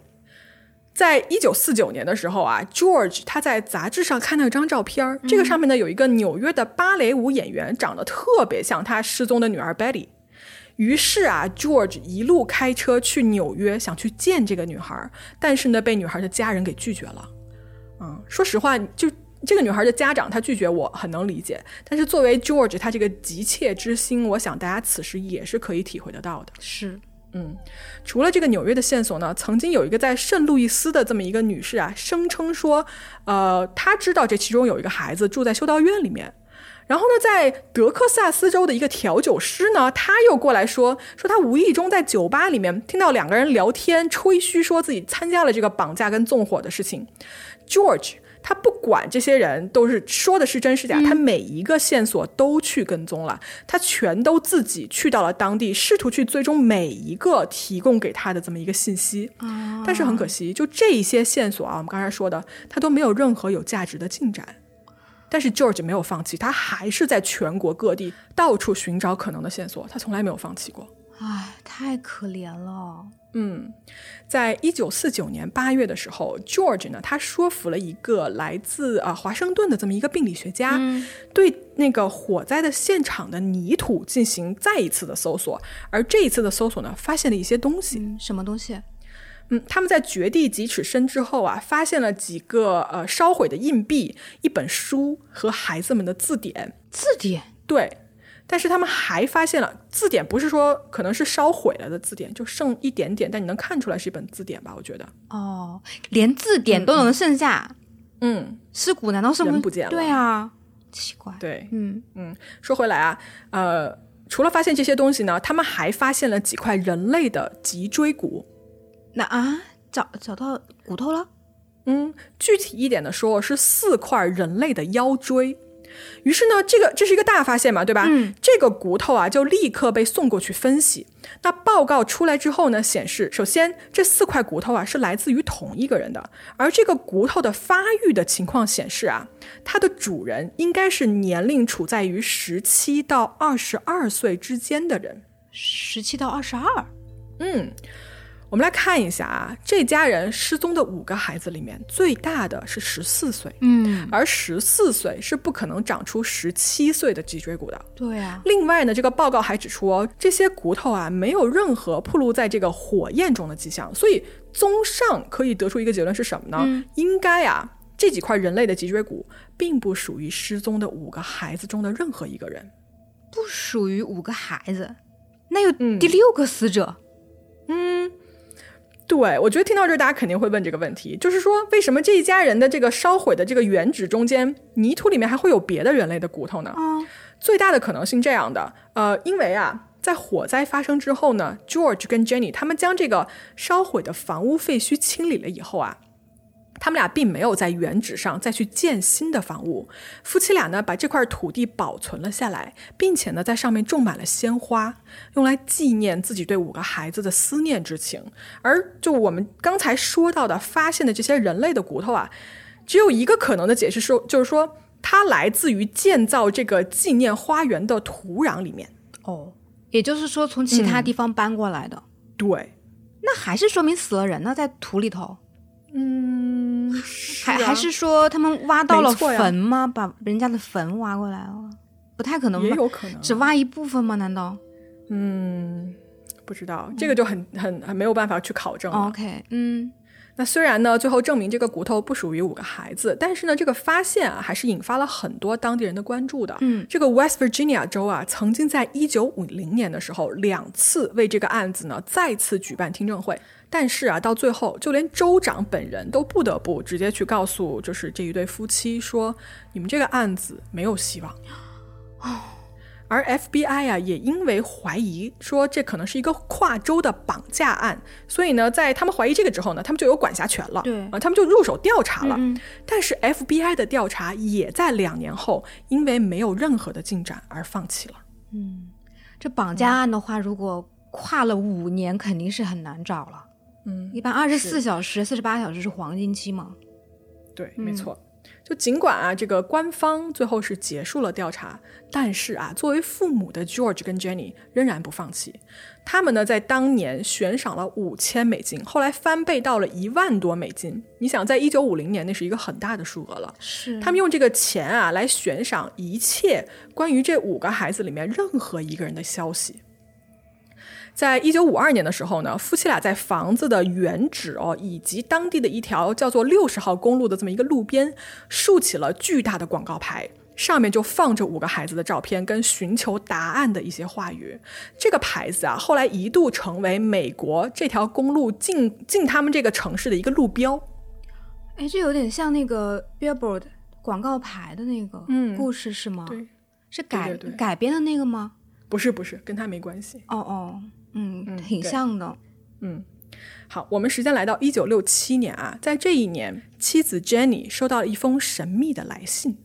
在一九四九年的时候啊，George 他在杂志上看到一张照片，这个上面呢有一个纽约的芭蕾舞演员，长得特别像他失踪的女儿 Betty。于是啊，George 一路开车去纽约，想去见这个女孩，但是呢被女孩的家人给拒绝了。嗯，说实话就。这个女孩的家长，她拒绝我很能理解。但是作为 George，他这个急切之心，我想大家此时也是可以体会得到的。是，嗯，除了这个纽约的线索呢，曾经有一个在圣路易斯的这么一个女士啊，声称说，呃，她知道这其中有一个孩子住在修道院里面。然后呢，在德克萨斯州的一个调酒师呢，他又过来说，说他无意中在酒吧里面听到两个人聊天，吹嘘说自己参加了这个绑架跟纵火的事情。George。他不管这些人都是说的是真是假，他每一个线索都去跟踪了，他全都自己去到了当地，试图去追踪每一个提供给他的这么一个信息。但是很可惜，就这一些线索啊，我们刚才说的，他都没有任何有价值的进展。但是 George 没有放弃，他还是在全国各地到处寻找可能的线索，他从来没有放弃过。唉，太可怜了。嗯，在一九四九年八月的时候，George 呢，他说服了一个来自啊华盛顿的这么一个病理学家，对那个火灾的现场的泥土进行再一次的搜索。而这一次的搜索呢，发现了一些东西。什么东西？嗯，他们在掘地几尺深之后啊，发现了几个呃烧毁的硬币、一本书和孩子们的字典。字典？对。但是他们还发现了字典，不是说可能是烧毁了的字典，就剩一点点，但你能看出来是一本字典吧？我觉得哦，连字典都能剩下，嗯，尸骨难道是人不见了？对啊，奇怪。对，嗯嗯。说回来啊，呃，除了发现这些东西呢，他们还发现了几块人类的脊椎骨。那啊，找找到骨头了？嗯，具体一点的说，是四块人类的腰椎。于是呢，这个这是一个大发现嘛，对吧？嗯，这个骨头啊，就立刻被送过去分析。那报告出来之后呢，显示，首先这四块骨头啊是来自于同一个人的，而这个骨头的发育的情况显示啊，它的主人应该是年龄处在于十七到二十二岁之间的人。十七到二十二，嗯。我们来看一下啊，这家人失踪的五个孩子里面，最大的是十四岁，嗯，而十四岁是不可能长出十七岁的脊椎骨的。对啊。另外呢，这个报告还指出哦，这些骨头啊没有任何暴露在这个火焰中的迹象，所以综上可以得出一个结论是什么呢？应该啊，这几块人类的脊椎骨并不属于失踪的五个孩子中的任何一个人，不属于五个孩子，那有第六个死者，嗯。对，我觉得听到这儿，大家肯定会问这个问题，就是说，为什么这一家人的这个烧毁的这个原址中间泥土里面还会有别的人类的骨头呢？最大的可能性这样的，呃，因为啊，在火灾发生之后呢，George 跟 Jenny 他们将这个烧毁的房屋废墟清理了以后啊。他们俩并没有在原址上再去建新的房屋，夫妻俩呢把这块土地保存了下来，并且呢在上面种满了鲜花，用来纪念自己对五个孩子的思念之情。而就我们刚才说到的发现的这些人类的骨头啊，只有一个可能的解释说，就是说它来自于建造这个纪念花园的土壤里面。哦，也就是说从其他地方搬过来的。对，那还是说明死了人呢，在土里头。嗯，还还是说他们挖到了坟吗？把人家的坟挖过来了？不太可能吧？也有可能只挖一部分吗？难道、嗯，不知道，这个就很很很没有办法去考证了。o k 嗯，那虽然呢，最后证明这个骨头不属于五个孩子，但是呢，这个发现啊，还是引发了很多当地人的关注的。嗯，这个 West Virginia 州啊，曾经在一九五零年的时候，两次为这个案子呢再次举办听证会，但是啊，到最后，就连州长本人都不得不直接去告诉，就是这一对夫妻说，你们这个案子没有希望。而 FBI 啊，也因为怀疑说这可能是一个跨州的绑架案，所以呢，在他们怀疑这个之后呢，他们就有管辖权了，对啊，他们就入手调查了。嗯但是 FBI 的调查也在两年后，因为没有任何的进展而放弃了。嗯这绑架案的话，如果跨了五年，肯定是很难找了。嗯，一般二十四小时、四十八小时是黄金期嘛？对，没错。就尽管啊，这个官方最后是结束了调查，但是啊，作为父母的 George 跟 Jenny 仍然不放弃。他们呢，在当年悬赏了五千美金，后来翻倍到了一万多美金。你想，在一九五零年，那是一个很大的数额了。是他们用这个钱啊来悬赏一切关于这五个孩子里面任何一个人的消息。在一九五二年的时候呢，夫妻俩在房子的原址哦，以及当地的一条叫做六十号公路的这么一个路边，竖起了巨大的广告牌，上面就放着五个孩子的照片跟寻求答案的一些话语。这个牌子啊，后来一度成为美国这条公路进进他们这个城市的一个路标。哎，这有点像那个 Billboard 广告牌的那个嗯故事是吗？对，是改改编的那个吗？不是不是，跟他没关系。哦哦，嗯，嗯挺像的。嗯好，我们时间来到一九六七年啊，在这一年，妻子 Jenny 收到了一封神秘的来信，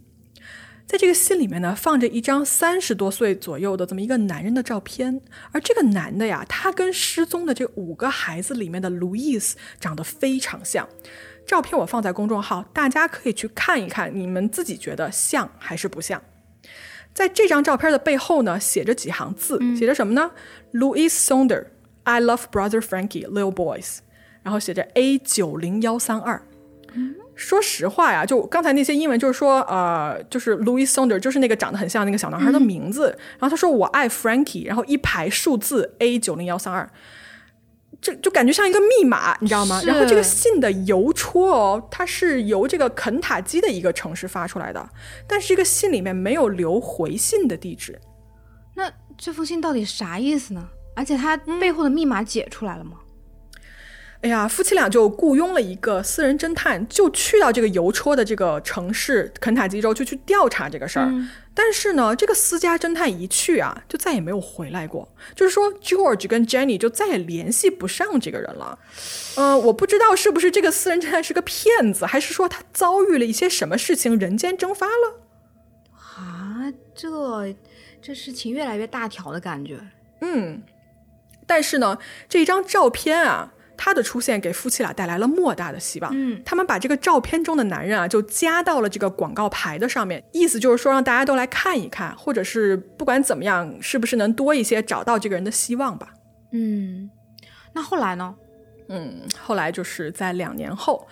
在这个信里面呢，放着一张三十多岁左右的这么一个男人的照片，而这个男的呀，他跟失踪的这五个孩子里面的 Louis 长得非常像。照片我放在公众号，大家可以去看一看，你们自己觉得像还是不像？在这张照片的背后呢，写着几行字，写着什么呢？Louis Sonder, I love brother Frankie, little boys。然后写着 A 九零幺三二。说实话呀，就刚才那些英文，就是说，呃，就是 Louis Sonder，就是那个长得很像那个小男孩的名字。然后他说我爱 Frankie，然后一排数字 A 九零幺三二。这就感觉像一个密码，你知道吗？然后这个信的邮戳哦，它是由这个肯塔基的一个城市发出来的，但是这个信里面没有留回信的地址。那这封信到底啥意思呢？而且它背后的密码解出来了吗？哎呀，夫妻俩就雇佣了一个私人侦探，就去到这个邮戳的这个城市肯塔基州，就去调查这个事儿。但是呢，这个私家侦探一去啊，就再也没有回来过。就是说，George 跟 Jenny 就再也联系不上这个人了。呃、我不知道是不是这个私人侦探是个骗子，还是说他遭遇了一些什么事情，人间蒸发了。啊，这这事情越来越大条的感觉。嗯，但是呢，这一张照片啊，它的出现给夫妻俩带来了莫大的希望。嗯，他们把这个照片中的男人啊，就加到了这个广告牌的上面，意思就是说让大家都来看一看，或者是不管怎么样，是不是能多一些找到这个人的希望吧。嗯，那后来呢？嗯，后来就是在两年后，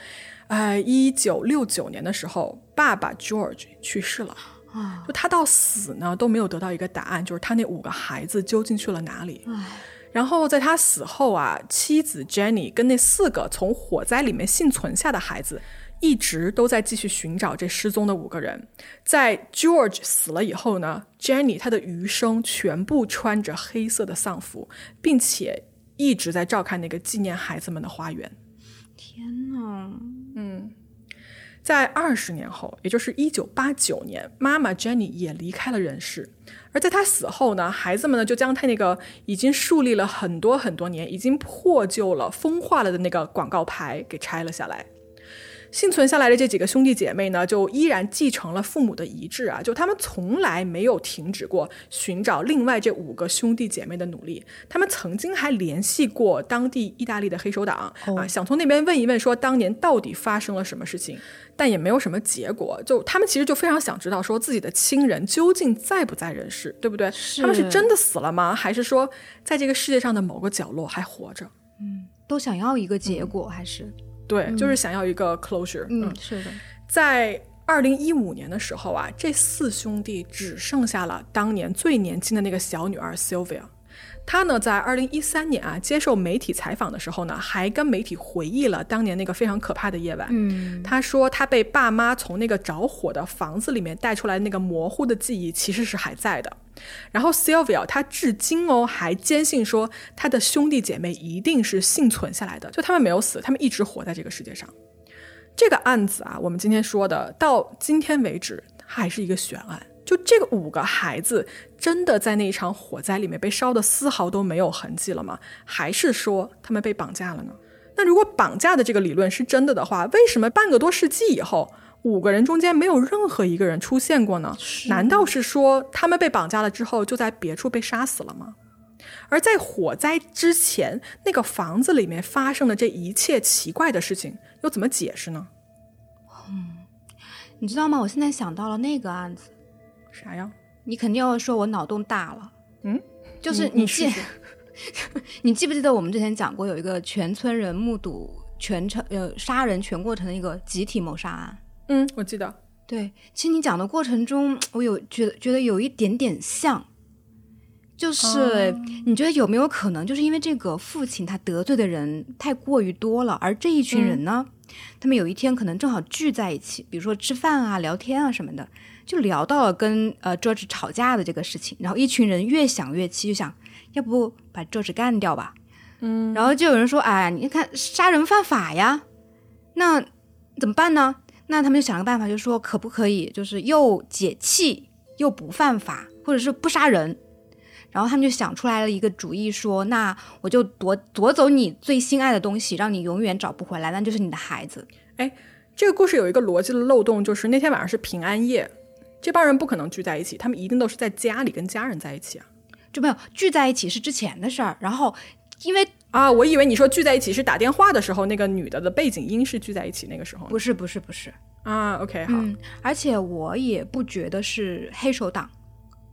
呃，一九六九年的时候，爸爸 George 去世了。啊，就他到死呢都没有得到一个答案，就是他那五个孩子究竟去了哪里。然后在他死后啊，妻子 Jenny 跟那四个从火灾里面幸存下的孩子，一直都在继续寻找这失踪的五个人。在 George 死了以后呢，Jenny 她的余生全部穿着黑色的丧服，并且一直在照看那个纪念孩子们的花园。天哪！在二十年后，也就是一九八九年，妈妈 Jenny 也离开了人世。而在她死后呢，孩子们呢就将她那个已经树立了很多很多年、已经破旧了、风化了的那个广告牌给拆了下来。幸存下来的这几个兄弟姐妹呢，就依然继承了父母的遗志啊，就他们从来没有停止过寻找另外这五个兄弟姐妹的努力。他们曾经还联系过当地意大利的黑手党、啊，想从那边问一问，说当年到底发生了什么事情，但也没有什么结果。就他们其实就非常想知道，说自己的亲人究竟在不在人世，对不对？他们是真的死了吗？还是说在这个世界上的某个角落还活着？嗯都想要一个结果，还是对，就是想要一个 closure。嗯，是的。在二零一五年的时候啊，这四兄弟只剩下了当年最年轻的那个小女儿 Sylvia。她呢，在二零一三年啊，接受媒体采访的时候呢，还跟媒体回忆了当年那个非常可怕的夜晚。嗯，他说他被爸妈从那个着火的房子里面带出来，那个模糊的记忆其实是还在的。然后 Sylvia 他至今哦还坚信说，他的兄弟姐妹一定是幸存下来的，就他们没有死，他们一直活在这个世界上。这个案子啊，我们今天说的到今天为止，它还是一个悬案。就这个五个孩子真的在那一场火灾里面被烧的丝毫都没有痕迹了吗？还是说他们被绑架了呢？那如果绑架的这个理论是真的的话，为什么半个多世纪以后，五个人中间没有任何一个人出现过呢？难道是说他们被绑架了之后就在别处被杀死了吗？而在火灾之前，那个房子里面发生的这一切奇怪的事情，又怎么解释呢？嗯，你知道吗？我现在想到了那个案子，啥呀？你肯定要说我脑洞大了。嗯，就是你记，你记不记得我们之前讲过有一个全村人目睹全程呃杀人全过程的一个集体谋杀案？嗯，我记得。对，其实你讲的过程中，我有觉得觉得有一点点像。就是你觉得有没有可能，就是因为这个父亲他得罪的人太过于多了，而这一群人呢，他们有一天可能正好聚在一起，比如说吃饭啊、聊天啊什么的，就聊到了跟呃 George 吵架的这个事情，然后一群人越想越气，就想要不把 George 干掉吧，嗯，然后就有人说，哎，你看杀人犯法呀，那怎么办呢？那他们就想了个办法，就说可不可以就是又解气又不犯法，或者是不杀人。然后他们就想出来了一个主意，说：“那我就夺夺走你最心爱的东西，让你永远找不回来，那就是你的孩子。”哎，这个故事有一个逻辑的漏洞，就是那天晚上是平安夜，这帮人不可能聚在一起，他们一定都是在家里跟家人在一起啊。就没有聚在一起是之前的事儿。然后因为啊，我以为你说聚在一起是打电话的时候，那个女的的背景音是聚在一起那个时候。不是，不是，不是啊。OK，好。嗯，而且我也不觉得是黑手党。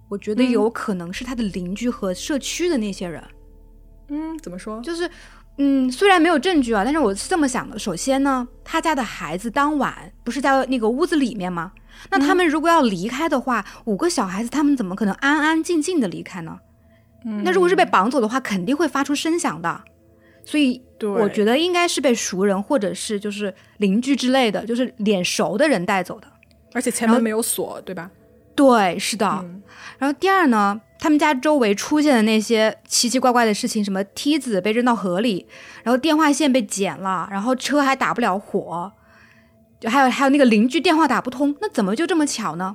我觉得有可能是他的邻居和社区的那些人。嗯，怎么说？就是，嗯，虽然没有证据啊，但是我是这么想的。首先呢，他家的孩子当晚不是在那个屋子里面吗？那他们如果要离开的话，五个小孩子他们怎么可能安安静静的离开呢？嗯，那如果是被绑走的话，肯定会发出声响的。所以，我觉得应该是被熟人或者是就是邻居之类的，就是脸熟的人带走的。而且前门没有锁，对吧？对，是的。然后第二呢，他们家周围出现的那些奇奇怪怪的事情，什么梯子被扔到河里，然后电话线被剪了，然后车还打不了火，就还有还有那个邻居电话打不通，那怎么就这么巧呢？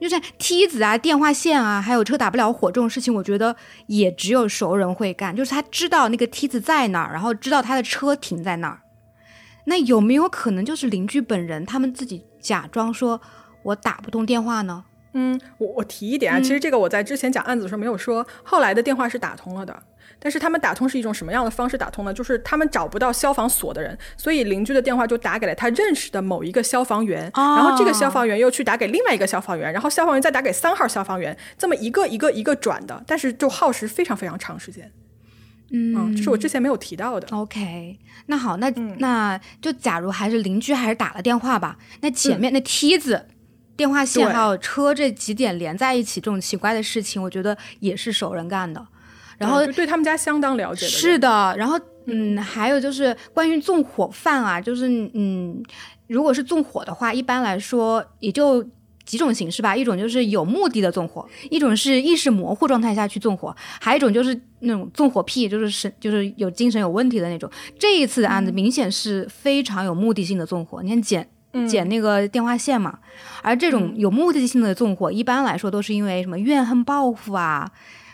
就是梯子啊、电话线啊，还有车打不了火这种事情，我觉得也只有熟人会干，就是他知道那个梯子在哪儿，然后知道他的车停在那儿。那有没有可能就是邻居本人他们自己假装说我打不通电话呢？嗯，我我提一点啊，其实这个我在之前讲案子的时候没有说，后来的电话是打通了的，但是他们打通是一种什么样的方式打通呢？就是他们找不到消防锁的人，所以邻居的电话就打给了他认识的某一个消防员，然后这个消防员又去打给另外一个消防员，然后消防员再打给三号消防员，这么一个一个一个转的，但是就耗时非常非常长时间。嗯，这是我之前没有提到的。OK，那好，那那就假如还是邻居还是打了电话吧，那前面那梯子。电话线还有车这几点连在一起，这种奇怪的事情，我觉得也是熟人干的。然后对他们家相当了解。是的，然后嗯，还有就是关于纵火犯啊，就是嗯，如果是纵火的话，一般来说也就几种形式吧。一种就是有目的的纵火，一种是意识模糊状态下去纵火，还有一种就是那种纵火癖，就是是就是有精神有问题的那种。这一次的案子明显是非常有目的性的纵火，你看剪剪那个电话线嘛，而这种有目的性的纵火，一般来说都是因为什么怨恨报复啊，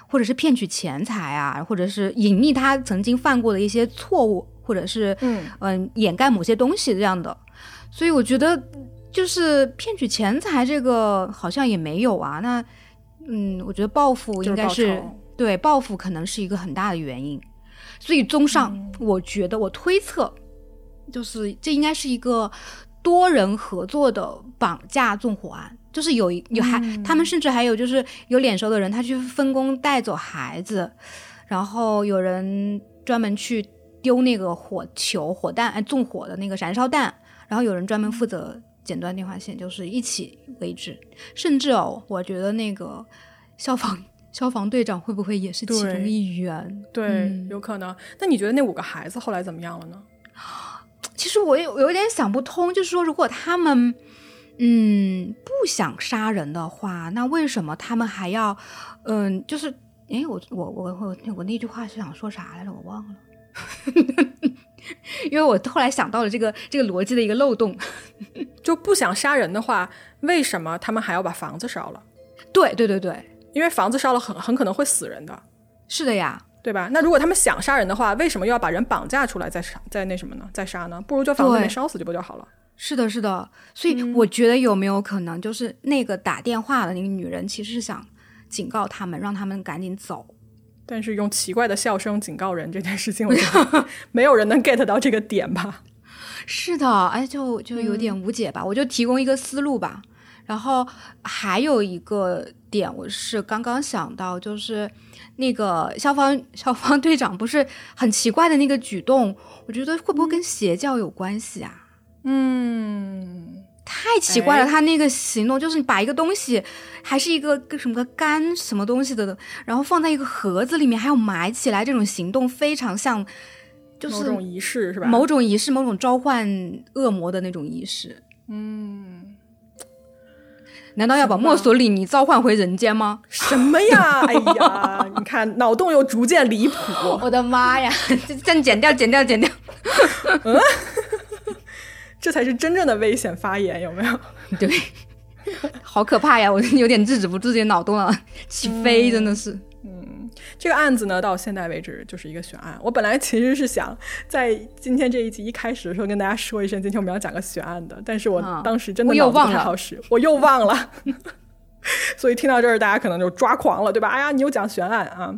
或者是骗取钱财啊，或者是隐匿他曾经犯过的一些错误，或者是嗯嗯掩盖某些东西这样的。所以我觉得就是骗取钱财这个好像也没有啊。那嗯，我觉得报复应该是对报复可能是一个很大的原因。所以综上，我觉得我推测就是这应该是一个。多人合作的绑架纵火案，就是有有还他们甚至还有就是有脸熟的人，他去分工带走孩子，然后有人专门去丢那个火球、火弹，哎，纵火的那个燃烧弹，然后有人专门负责剪断电话线，就是一起为之。甚至哦，我觉得那个消防消防队长会不会也是其中一员？对，有可能。那你觉得那五个孩子后来怎么样了呢？其实我有有点想不通，就是说，如果他们嗯不想杀人的话，那为什么他们还要嗯？就是哎，我我我我我那句话是想说啥来着？我忘了。因为我后来想到了这个这个逻辑的一个漏洞，就不想杀人的话，为什么他们还要把房子烧了？对对对对，因为房子烧了很很可能会死人的。是的呀，对吧？那如果他们想杀人的话，为什么又要把人绑架出来再杀再那什么呢？再杀呢？不如就房子没烧死就不就好了？是的，是的。所以我觉得有没有可能，就是那个打电话的那个女人其实是想警告他们，让他们赶紧走。但是用奇怪的笑声警告人这件事情，我觉得没有人能 get 到这个点吧？是的，哎，就就有点无解吧。我就提供一个思路吧。然后还有一个点，我是刚刚想到，就是那个消防消防队长不是很奇怪的那个举动，我觉得会不会跟邪教有关系啊？嗯。太奇怪了，他那个行动就是把一个东西，还是一个个什么个干什么东西的，然后放在一个盒子里面，还要埋起来，这种行动非常像，就是某种仪式是吧？某种仪式，某种召唤恶魔的那种仪式。嗯，难道要把墨索里尼召唤回人间吗？什么呀？哎呀，你看脑洞又逐渐离谱。我的妈呀！这样剪掉，剪掉，剪掉。嗯。这才是真正的危险发言，有没有？对，好可怕呀！我有点制止不住自己脑洞了，起飞，真的是。嗯，这个案子呢，到现在为止就是一个悬案。我本来其实是想在今天这一集一开始的时候跟大家说一声，今天我们要讲个悬案的，但是我当时真的又忘了，我又忘了。所以听到这儿，大家可能就抓狂了，对吧？哎呀，你又讲悬案啊？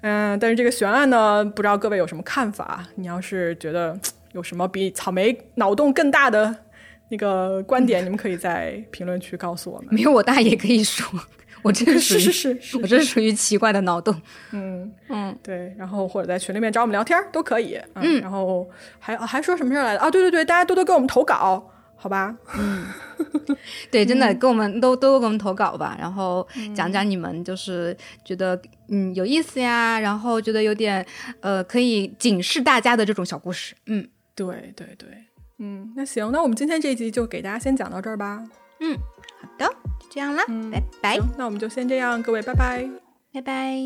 嗯，但是这个悬案呢，不知道各位有什么看法？你要是觉得。有什么比草莓脑洞更大的那个观点？你们可以在评论区告诉我们。没有我大也可以说，我这是是是是，我这属于奇怪的脑洞。嗯嗯，对，然后或者在群里面找我们聊天都可以。嗯，然后还还说什么事儿来着？啊，对对对，大家多多给我们投稿。好吧，嗯，对，真的，给我们都都给我们投稿吧，然后讲讲你们就是觉得嗯有意思呀，然后觉得有点呃可以警示大家的这种小故事，嗯，对对对。嗯那行那我们今天这一集就给大家先讲到这儿吧。嗯好的就这样啦拜拜。那我们就先这样各位拜拜。拜拜。